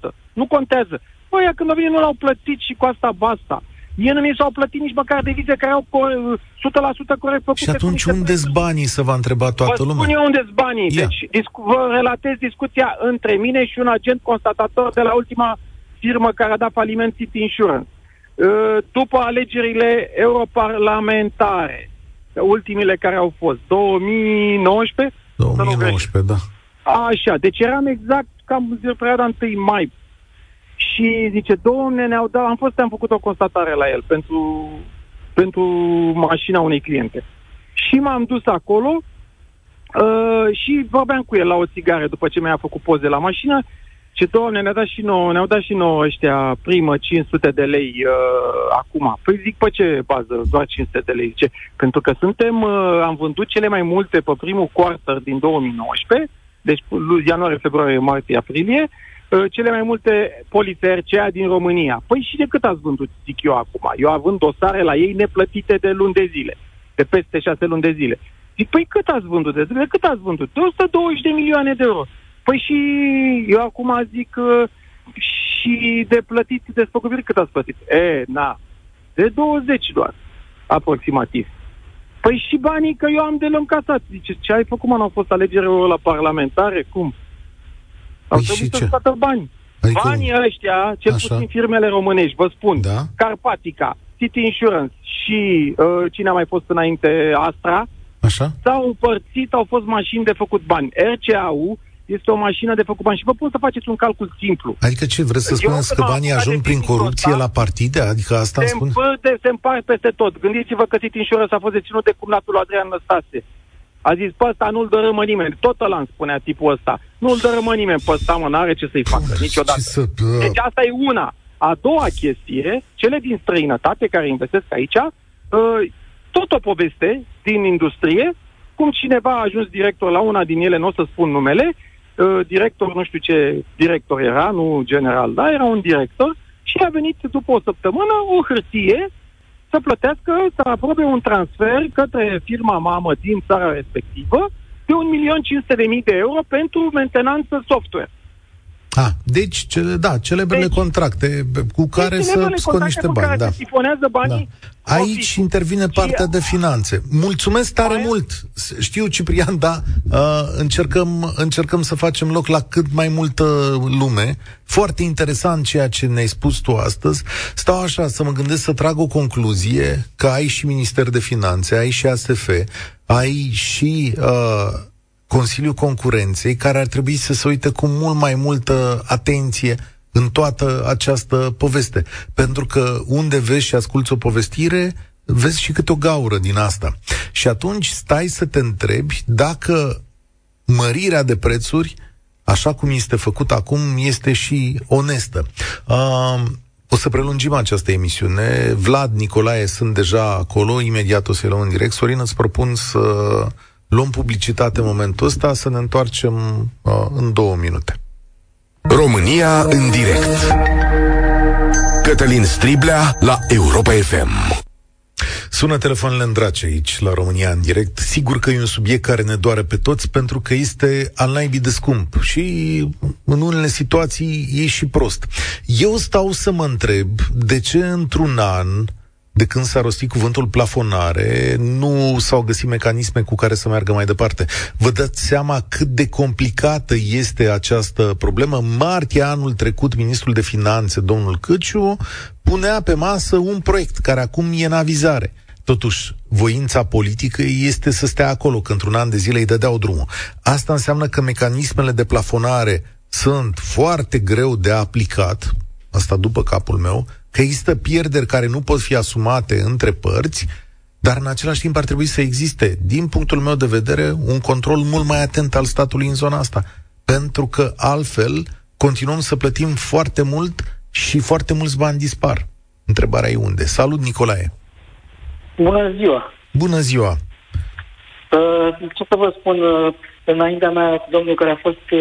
300%. Nu contează. Băi, când a venit nu l-au plătit și cu asta basta. Mie nu mi s-au plătit nici măcar de vize care au co- 100% corect făcute. Și atunci unde s banii, să va întreba toată vă lumea? spun eu unde banii. Ia. Deci discu- vă relatez discuția între mine și un agent constatator de la ultima firmă care a dat faliment City Insurance. Uh, După alegerile europarlamentare, ultimile care au fost, 2019, 2019, da. Așa, deci eram exact cam în perioada 1 mai. Și zice, domne, ne-au dat, am fost, am făcut o constatare la el pentru, pentru mașina unei cliente. Și m-am dus acolo uh, și vorbeam cu el la o țigară după ce mi-a făcut poze la mașină ce doamne, ne-au dat și nouă, ne-au dat și nouă ăștia primă 500 de lei uh, acum. Păi zic, pe ce bază doar 500 de lei? Zice, pentru că suntem, uh, am vândut cele mai multe pe primul quarter din 2019, deci lu- ianuarie, februarie, martie, aprilie, uh, cele mai multe polițe RCA din România. Păi și de cât ați vândut, zic eu acum? Eu având dosare la ei neplătite de luni de zile, de peste șase luni de zile. Zic, păi cât ați vândut? De, de cât ați vândut? De 120 de milioane de euro. Păi și eu acum zic uh, și de plătit despăgubiri cât ați plătit? E, na, de 20 doar, aproximativ. Păi și banii că eu am de încasat. Zice, ce ai făcut, mă, n-au fost alegeri la parlamentare? Cum? Au Păi trebuit și să ce? scoată bani. Adică- Banii ăștia, cel Așa. puțin firmele românești, vă spun, Da. Carpatica, City Insurance și uh, cine a mai fost înainte, Astra, Așa? s-au împărțit, au fost mașini de făcut bani. RCA-ul este o mașină de făcut bani și vă pun să faceți un calcul simplu. Adică ce, vreți să Eu spuneți când că m-am banii apucat de ajung prin business-ul corupție ăsta, la partide? Adică asta îmi Se spun? împărte, se împart peste tot. Gândiți-vă că City Insurance a fost deținut de cumnatul lui Adrian Năstase. A zis, pe ăsta nu-l dărâmă nimeni. Tot ăla îmi spunea tipul ăsta. Nu-l dărâmă nimeni pe ăsta, mă, n-are ce să-i facă niciodată. Ce să... Deci asta e una. A doua chestie, cele din străinătate care investesc aici, uh, tot o poveste din industrie, cum cineva a ajuns director la una din ele, nu o să spun numele, uh, director, nu știu ce director era, nu general, da, era un director, și a venit după o săptămână o hârtie să plătească, să aprobe un transfer către firma mamă din țara respectivă de 1.500.000 de euro pentru mentenanță software. A, deci, cele, da, celebrele Deci- contracte cu care Deci, să celebrele scot contracte niște cu bani, care da. se sifonează banii Da. Aici official. intervine partea de finanțe. Mulțumesc tare Aia- mult. S- Știu, Ciprian, da, uh, încercăm, încercăm să facem loc la cât mai multă lume. Foarte interesant ceea ce ne-ai spus tu astăzi. Stau așa să mă gândesc să trag o concluzie că ai și Minister de Finanțe, ai și ASF, ai și uh, Consiliul Concurenței, care ar trebui să se uite cu mult mai multă atenție în toată această poveste. Pentru că unde vezi și asculți o povestire, vezi și câte o gaură din asta. Și atunci stai să te întrebi dacă mărirea de prețuri, așa cum este făcut acum, este și onestă. Uh, o să prelungim această emisiune. Vlad, Nicolae sunt deja acolo, imediat o să-i luăm în direct. Sorin, îți propun să luăm publicitate în momentul ăsta, să ne întoarcem uh, în două minute. România în direct. Cătălin Striblea la Europa FM. Sună telefoanele în drace aici, la România în direct. Sigur că e un subiect care ne doare pe toți, pentru că este al naibii de scump și în unele situații e și prost. Eu stau să mă întreb de ce într-un an de când s-a rostit cuvântul plafonare, nu s-au găsit mecanisme cu care să meargă mai departe. Vă dați seama cât de complicată este această problemă? Martie anul trecut, ministrul de finanțe, domnul Căciu, punea pe masă un proiect care acum e în avizare. Totuși, voința politică este să stea acolo, că într-un an de zile îi dădeau drumul. Asta înseamnă că mecanismele de plafonare sunt foarte greu de aplicat, asta după capul meu, că există pierderi care nu pot fi asumate între părți, dar în același timp ar trebui să existe, din punctul meu de vedere, un control mult mai atent al statului în zona asta. Pentru că altfel continuăm să plătim foarte mult și foarte mulți bani dispar. Întrebarea e unde. Salut, Nicolae! Bună ziua! Bună ziua! Uh, ce să vă spun, uh, înaintea mea, domnul care a fost uh,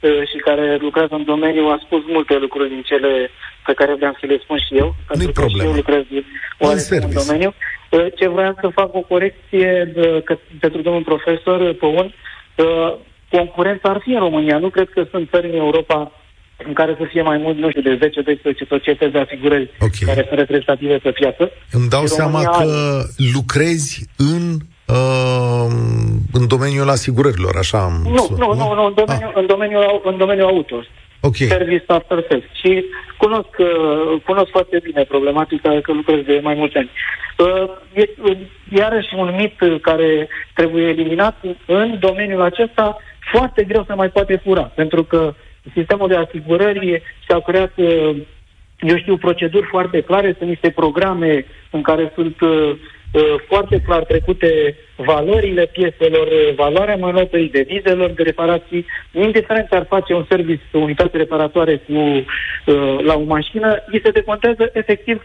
uh, și care lucrează în domeniu a spus multe lucruri din cele pe care vreau să le spun și eu, pentru că și problemă. eu lucrez oarecum în service. domeniu. Uh, ce vreau să fac o corecție de, că, pentru domnul profesor uh, Păun, uh, concurența ar fi în România. Nu cred că sunt țări în Europa în care să fie mai mult, nu știu, de 10-12 societăți de asigurări Ok. care sunt reprezentative pe piață. Îmi dau Și seama România că lucrezi în, uh, în domeniul asigurărilor, așa am Nu, spus, nu, nu, nu, în domeniul, în domeniul, au- în domeniul auto. Ok. Service after sales. Și cunosc, uh, cunosc foarte bine problematica că lucrez de mai mulți ani. Uh, e, uh, iarăși un mit uh, care trebuie eliminat în domeniul acesta foarte greu se mai poate fura, pentru că sistemul de asigurări și-a creat uh, eu știu, proceduri foarte clare, sunt niște programe în care sunt uh, uh, foarte clar trecute valorile pieselor, uh, valoarea manotei, devizelor de reparații, indiferent ce ar face un service, o unitate reparatoare cu, uh, la o mașină, îi se decontează efectiv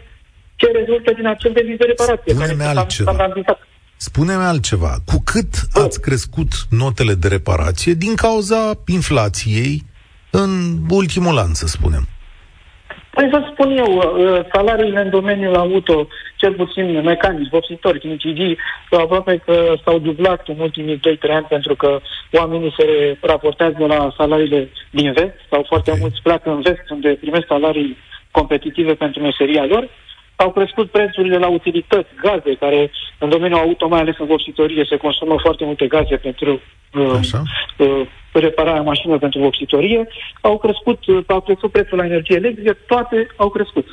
ce rezultă din acel deviz de reparație. Spune-mi care este altceva. standardizat. Spune-mi altceva. Cu cât ați crescut notele de reparație din cauza inflației în ultimul an, să spunem? Păi vă spun eu, uh, salariile în domeniul auto, cel puțin mecanici, vopsitori, chimicigii, aproape că s-au dublat în ultimii 2-3 ani pentru că oamenii se raportează la salariile din vest sau foarte Ok. mulți pleacă în vest unde primesc salarii competitive pentru meseria lor. Au crescut prețurile la utilități, gaze, care în domeniul auto, mai ales în vopsitorie, se consumă foarte multe gaze pentru uh, Așa. uh, repararea mașinilor pentru vopsitorie, au crescut, uh, au crescut prețul la energie electrică, toate au crescut.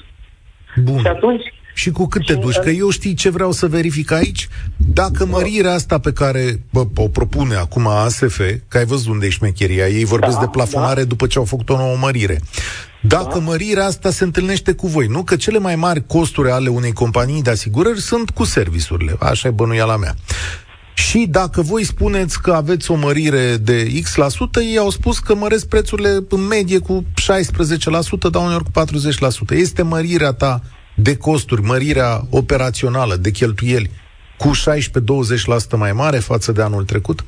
Bun. Și atunci, Și cu cât te Și, duci? uh, Că eu știi ce vreau să verific aici? Dacă mărirea asta pe care bă, o propune acum ASF, că ai văzut unde e șmecheria, ei vorbesc Da, de plafonare după ce au făcut o nouă mărire. Dacă Da. mărirea asta se întâlnește cu voi, nu? Că cele mai mari costuri ale unei companii de asigurări sunt cu serviciurile. Așa e bănuiala mea. Și dacă voi spuneți că aveți o mărire de X%, la sută, ei au spus că măresc prețurile în medie cu 16%, dar uneori cu 40%. Este mărirea ta de costuri, mărirea operațională de cheltuieli cu 16-20% mai mare față de anul trecut?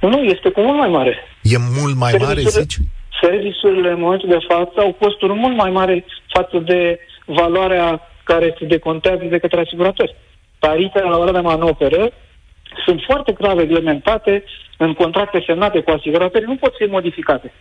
nu, este cu mult mai mare. E mult mai mare, Serviciile- zici? Serviciurile în momentul de față au costuri mult mai mari față de valoarea care se decontează de către asiguratori. Tarifele la ora de manoperă sunt foarte clar reglementate în contracte semnate cu asiguratorii, nu pot fi modificate.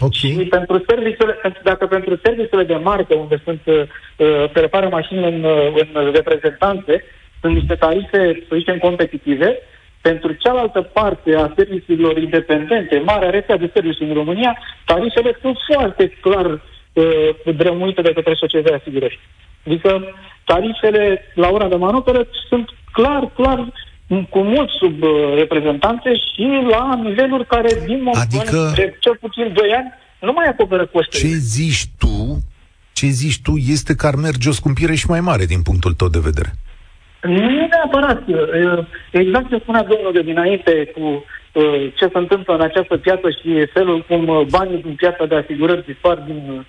Ok. Și pentru serviciile, pentru- dacă pentru serviciile de marcă, unde sunt uh, uh, se repară mașinile în, uh, în reprezentanțe, sunt niște tarife, să zicem, competitive, pentru cealaltă parte a serviciilor independente, marea rețea de servicii în România, tarifele sunt foarte clar uh, drămuite de către societatea de asigurări. Adică tarifele la ora de manoperă sunt clar, clar cu mult sub uh, reprezentante și la niveluri care din moment Adică- de cel puțin 2 ani nu mai acoperă Ce costurile. zici tu, ce zici tu este că ar merge o scumpire și mai mare din punctul tău de vedere. Nu e neapărat. uh, Exact ce spunea domnul de dinainte cu uh, ce se întâmplă în această piață și felul cum uh, banii din piața de asigurări dispar din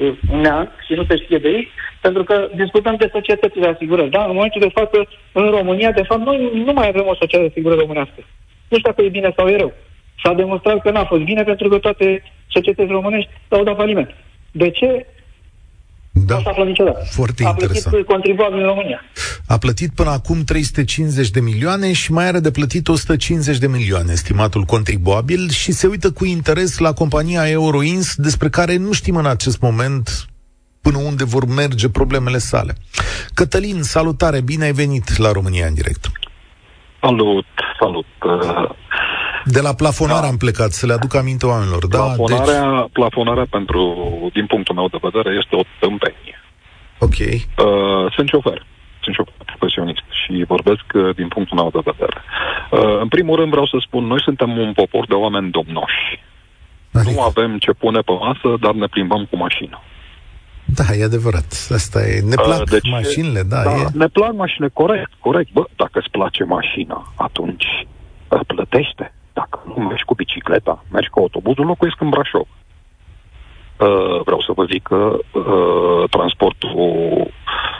uh, neant și nu se știe de ei, pentru că discutăm de societăți de asigurări. Da? În momentul de față, în România, de fapt, noi nu mai avem o societate de asigurări românească. Nu știu dacă e bine sau e rău. S-a demonstrat că n-a fost bine pentru că toate societățile românești au dat faliment. De ce? Da, Nu s-a aflat niciodată. foarte a interesant. plătit contribuabil în România. A plătit până acum 350 de milioane și mai are de plătit 150 de milioane, estimatul contribuabil, și se uită cu interes la compania Euroins, despre care nu știm în acest moment până unde vor merge problemele sale. Cătălin, salutare, bine ai venit la România în direct. Salut, salut. Uh, De la plafonare Da. am plecat, să le aduc aminte oamenilor. Da, plafonarea, deci, plafonarea pentru, din punctul meu de vedere, este o tâmpenie. ok. Uh, sunt șofer, sunt șofer profesionist și vorbesc uh, din punctul meu de vedere. Uh, în primul rând vreau să spun, noi suntem un popor de oameni domnoși. Adică, Nu avem ce pune pe masă, dar ne plimbăm cu mașina. da, e adevărat. Asta e. Ne Uh, plac deci, mașinile, da, da e. Ne plac mașinile, corect, corect. Bă, dacă îți place mașina, atunci uh, plătește. Dacă nu mergi cu bicicleta, mergi cu autobuzul, locuiesc în Brașov. Uh, vreau să vă zic că uh, transportul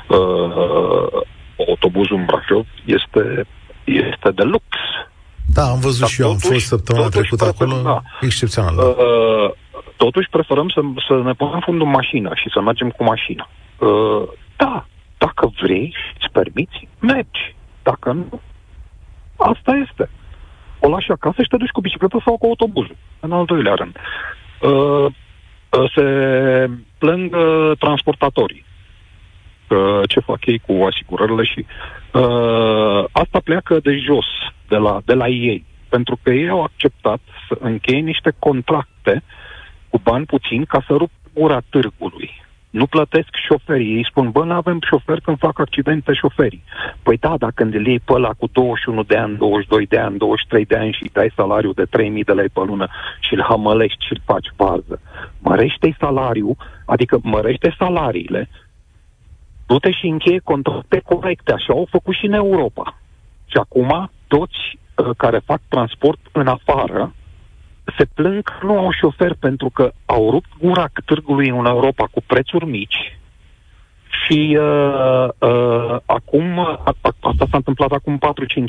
uh, autobuzul în Brașov este, este de lux. Da, am văzut Dar și eu, am totuși- fost săptămâna totuși trecută prefer- acolo, da. excepțional. Da. Uh, totuși preferăm să, să ne punem fundul în mașină și să mergem cu mașina. Uh, da, dacă vrei, îți permiți, mergi. Dacă nu, asta este. O lași acasă și te duci cu bicicleta sau cu autobuzul. În al doilea rând. Uh, uh, se plâng uh, transportatorii uh, ce fac ei cu asigurările și uh, asta pleacă de jos, de la, de la ei, pentru că ei au acceptat să încheie niște contracte cu bani puțini ca să rup gura târgului nu plătesc șoferii. Ei spun, bă, nu avem șofer când fac accidente șoferii. Păi da, dacă când îl iei pe ăla cu 21 de ani, 22 de ani, 23 de ani și îi dai salariul de 3.000 de lei pe lună și îl hamălești și îl faci bază, mărește salariul, adică mărește salariile, du-te și încheie contracte corecte, așa au făcut și în Europa. Și acum toți uh, care fac transport în afară se plâng că nu au șofer pentru că au rupt gura târgului în Europa cu prețuri mici și uh, uh, acum, a, asta s-a întâmplat acum 4-5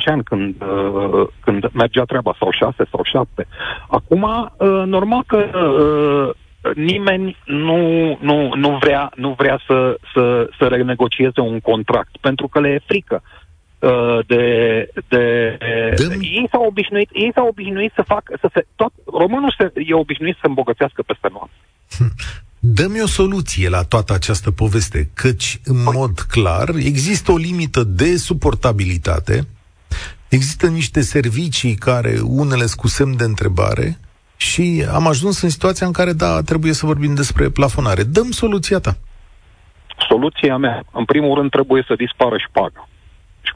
ani când, uh, când mergea treaba, sau 6 sau 7. Acum, uh, normal că uh, nimeni nu, nu, nu vrea, nu vrea să, să, să renegocieze un contract, pentru că le e frică. Uh, Uh, de, de, de ei s-au obișnuit, ei s-au obișnuit să facă, să se, tot, românul se, e obișnuit să îmbogățească peste noapte. Dă-mi o soluție la toată această poveste, căci, în păi. mod clar, există o limită de suportabilitate, există niște servicii care unele cu semn de întrebare și am ajuns în situația în care, da, trebuie să vorbim despre plafonare. Dăm soluția ta. Soluția mea, în primul rând, trebuie să dispară șpaga.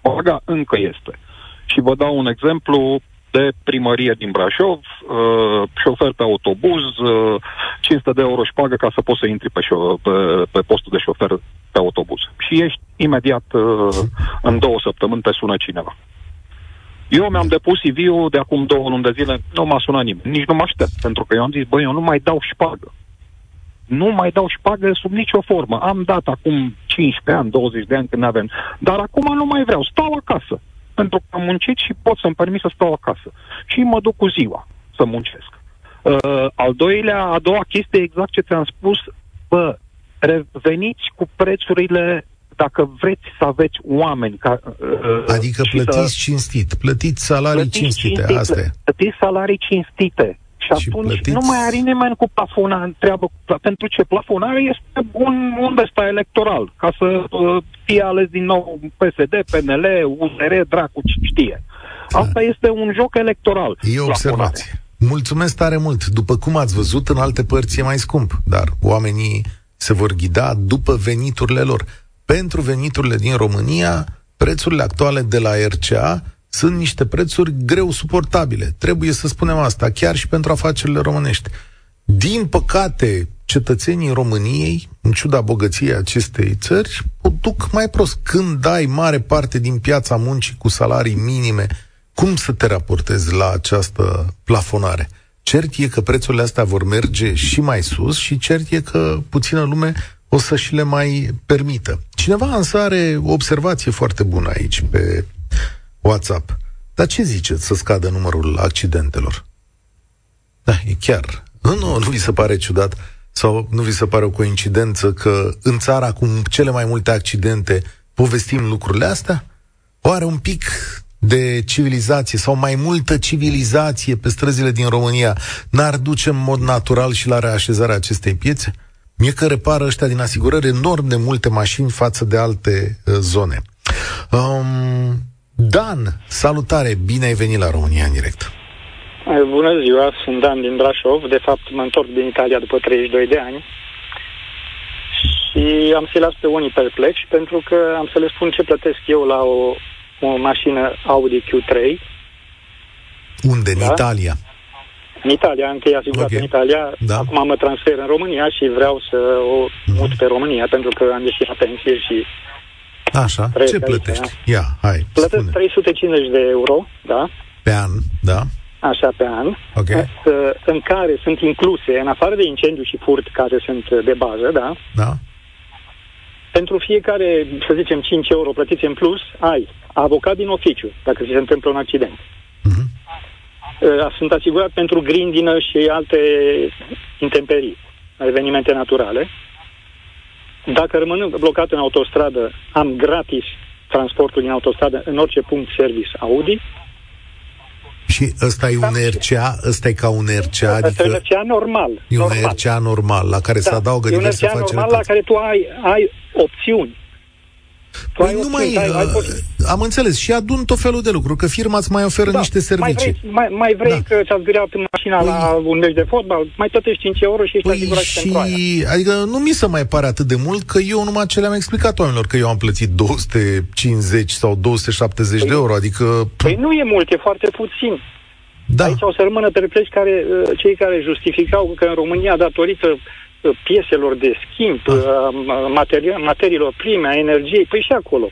Șpaga încă este. Și vă dau un exemplu de primărie din Brașov, uh, șofer pe autobuz, uh, 500 de euro șpagă ca să poți să intri pe, șo- pe, pe postul de șofer pe autobuz. Și ești imediat, uh, în două săptămâni, te sună cineva. Eu mi-am depus CV-ul de acum două luni de zile, nu m-a sunat nimeni, nici nu mă aștept, pentru că eu am zis, băi, eu nu mai dau șpagă nu mai dau șpagă sub nicio formă. Am dat acum 15 ani, 20 de ani când avem, dar acum nu mai vreau, stau acasă. Pentru că am muncit și pot să-mi permit să stau acasă. Și mă duc cu ziua să muncesc. Uh, al doilea, a doua chestie, exact ce ți-am spus, bă, reveniți cu prețurile dacă vreți să aveți oameni ca, uh, Adică plătiți să, cinstit, plătiți salarii plătiți cinstite, cinstit, asta e. Plătiți salarii cinstite. Și atunci plătiți... nu mai are nimeni cu plafona întreabă. Pentru ce? Plafonarea este un, un ăsta electoral, ca să uh, fie ales din nou PSD, PNL, USR, dracu, știe. Asta este un joc electoral. E o observație. Mulțumesc tare mult. După cum ați văzut, în alte părți e mai scump, dar oamenii se vor ghida după veniturile lor. Pentru veniturile din România, prețurile actuale de la RCA sunt niște prețuri greu suportabile. Trebuie să spunem asta, chiar și pentru afacerile românești. Din păcate, cetățenii României, în ciuda bogăției acestei țări, o duc mai prost. Când dai mare parte din piața muncii cu salarii minime, cum să te raportezi la această plafonare? Cert e că prețurile astea vor merge și mai sus și cert e că puțină lume o să și le mai permită. Cineva însă are o observație foarte bună aici pe WhatsApp. Dar ce ziceți să scadă numărul accidentelor? Da, e chiar. Nu, nu, nu vi se pare ciudat sau nu vi se pare o coincidență că în țara cu cele mai multe accidente povestim lucrurile astea? Oare un pic de civilizație sau mai multă civilizație pe străzile din România n-ar duce în mod natural și la reașezarea acestei piețe? Mie că repară ăștia din asigurări enorm de multe mașini față de alte uh, zone. Um, Dan, salutare, bine ai venit la România în direct. Bună ziua, sunt Dan din Brașov. De fapt, mă întorc din Italia după 32 de ani. Și am să-i las pe unii perplex pentru că am să le spun ce plătesc eu la o, o mașină Audi Q3. Unde? În da? Italia? În Italia, încă e asigurat okay. în Italia. Da. Acum mă transfer în România și vreau să o mut mm-hmm. pe România pentru că am ieșit la pensie și Așa, ce plătești? Aici, Ia, hai, Plătesc spune. 350 de euro, da? Pe an, da? Așa, pe an. Ok. În care sunt incluse, în afară de incendiu și furt, care sunt de bază, da? Da. Pentru fiecare, să zicem, 5 euro plătiți în plus, ai avocat din oficiu, dacă se întâmplă un accident. Uh-huh. Sunt asigurat pentru grindină și alte intemperii, evenimente naturale. Dacă rămân blocat în autostradă, am gratis transportul din autostradă în orice punct service Audi. Și ăsta e un RCA, ăsta e ca un RCA, adică... Asta e un RCA normal. E un normal. RCA normal, la care da, se adaugă e un diverse RCA facilități. normal la care tu ai, ai opțiuni. Tu Păi ai nu opțiuni, mai, ai, ai uh, posi- am înțeles, și adun tot felul de lucruri, că firma îți mai oferă Da, niște Mai servicii. vrei, mai, mai vrei Da. că ți-a zgâriat mașina Păi- la un meci de fotbal, mai plătești 5 euro și ești Păi asigurat și pentru aia. și, adică nu mi se mai pare atât de mult că eu numai ce le-am explicat oamenilor, că eu am plătit 250 sau 270 de euro, adică... Păi nu e mult, e foarte puțin. da, Aici o să rămână perplexi care, uh, cei care justificau că în România, datorită uh, pieselor de schimb, Ah. uh, materia, materiilor prime, a energiei, păi și acolo.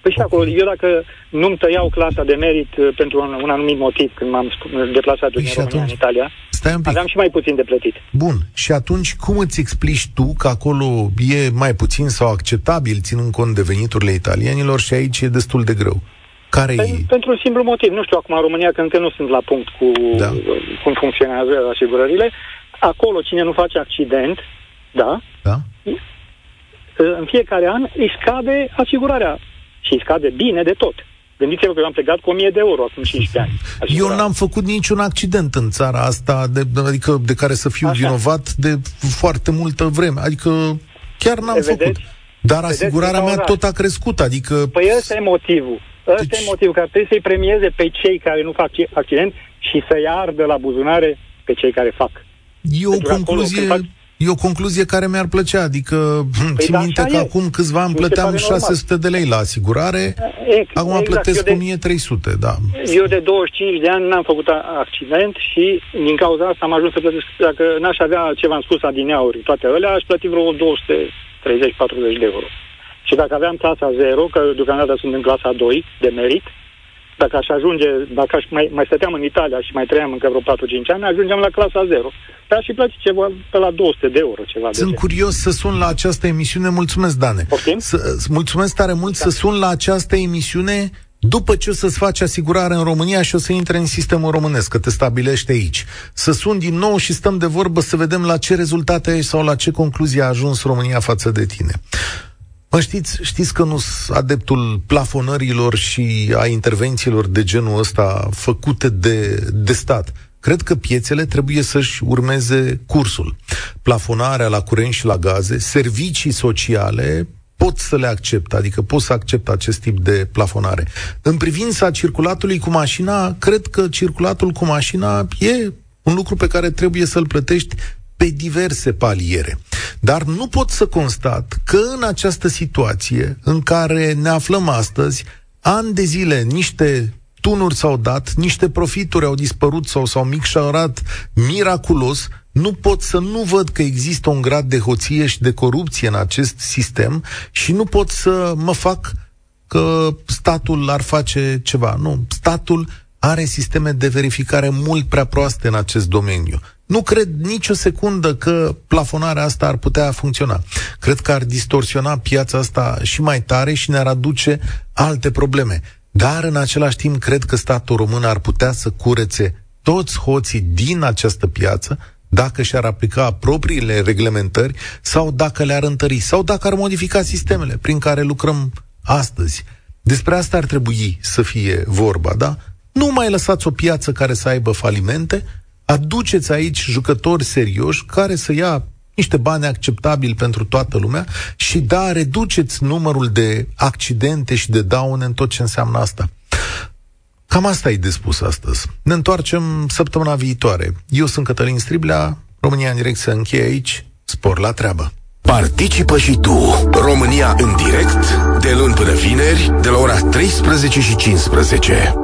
Păi și acolo, eu dacă nu-mi tăiau clasa de merit uh, pentru un, un anumit motiv când m-am sp- deplasat Păi din și România atunci? în Italia, stai un pic. aveam și mai puțin de plătit. Bun, și atunci cum îți explici tu că acolo e mai puțin sau acceptabil, ținând cont de veniturile italienilor și aici e destul de greu? Care e? Pen- pentru un simplu motiv. Nu știu acum în România, că încă nu sunt la punct cu Da. uh, cum funcționează asigurările. Acolo, cine nu face accident, da, Da? uh, în fiecare an îi scade asigurarea. Și îi scade bine de tot. Gândiți-vă că eu am plecat cu 1000 de euro acum 15 ani. Eu asigurarea. n-am făcut niciun accident în țara asta, de, adică de care să fiu Așa. vinovat de foarte multă vreme. Adică chiar n-am E, făcut. vedeți? Dar Vedeți, asigurarea în mea oraș. tot a crescut, adică... Păi ăsta e motivul. Ăsta Deci- e motivul, că ar trebui să-i premieze pe cei care nu fac accident și să-i ardă la buzunare pe cei care fac. E o Pentru că acolo, concluzie... când faci- E o concluzie care mi-ar plăcea, adică păi țin da, minte așa că e. acum câțiva ani Mi se plăteam pare normal. 600 de lei la asigurare, Ex- acum exact, plătesc eu de- 1300, da. Eu de 25 de ani n-am făcut a- accident și din cauza asta am ajuns să plătesc, dacă n-aș avea ce v-am spus adineauri, toate alea, aș plăti vreo 230-40 de euro. Și dacă aveam clasa 0, că deocamdată sunt în clasa 2 de merit, dacă aș ajunge, dacă aș mai, mai stăteam în Italia și mai trăiam încă vreo 4-5 ani, ajungeam la clasa 0. Dar aș fi plătit ceva pe la 200 de euro, ceva de Sunt genul. curios să sun la această emisiune. Mulțumesc, Dane. Poftim? Să, să- mulțumesc tare mult să sun la această emisiune după ce o să-ți faci asigurare în România și o să intre în sistemul românesc, că te stabilește aici. Să sun din nou și stăm de vorbă să vedem la ce rezultate ai sau la ce concluzie a ajuns România față de tine. Mă știți, știți că nu sunt adeptul plafonărilor și a intervențiilor de genul ăsta făcute de, de stat. Cred că piețele trebuie să-și urmeze cursul. Plafonarea la curent și la gaze, servicii sociale pot să le accept, adică pot să accept acest tip de plafonare. În privința circulatului cu mașina, cred că circulatul cu mașina e un lucru pe care trebuie să-l plătești pe diverse paliere. Dar nu pot să constat că în această situație în care ne aflăm astăzi, ani de zile, niște tunuri s-au dat, niște profituri au dispărut sau s-au micșorat miraculos, nu pot să nu văd că există un grad de hoție și de corupție în acest sistem și nu pot să mă fac că statul ar face ceva. Nu, statul are sisteme de verificare mult prea proaste în acest domeniu. Nu cred nicio secundă că plafonarea asta ar putea funcționa. Cred că ar distorsiona piața asta și mai tare și ne-ar aduce alte probleme. Dar în același timp cred că statul român ar putea să curețe toți hoții din această piață dacă și-ar aplica propriile reglementări sau dacă le-ar întări sau dacă ar modifica sistemele prin care lucrăm astăzi. Despre asta ar trebui să fie vorba, da? Nu mai lăsați o piață care să aibă falimente, aduceți aici jucători serioși care să ia niște bani acceptabili pentru toată lumea și da, reduceți numărul de accidente și de daune în tot ce înseamnă asta. Cam asta e de spus astăzi. Ne întoarcem săptămâna viitoare. Eu sunt Cătălin Striblea, România în direct se încheie aici, spor la treabă. Participă și tu, România în direct, de luni până vineri, de la ora 13 și 15.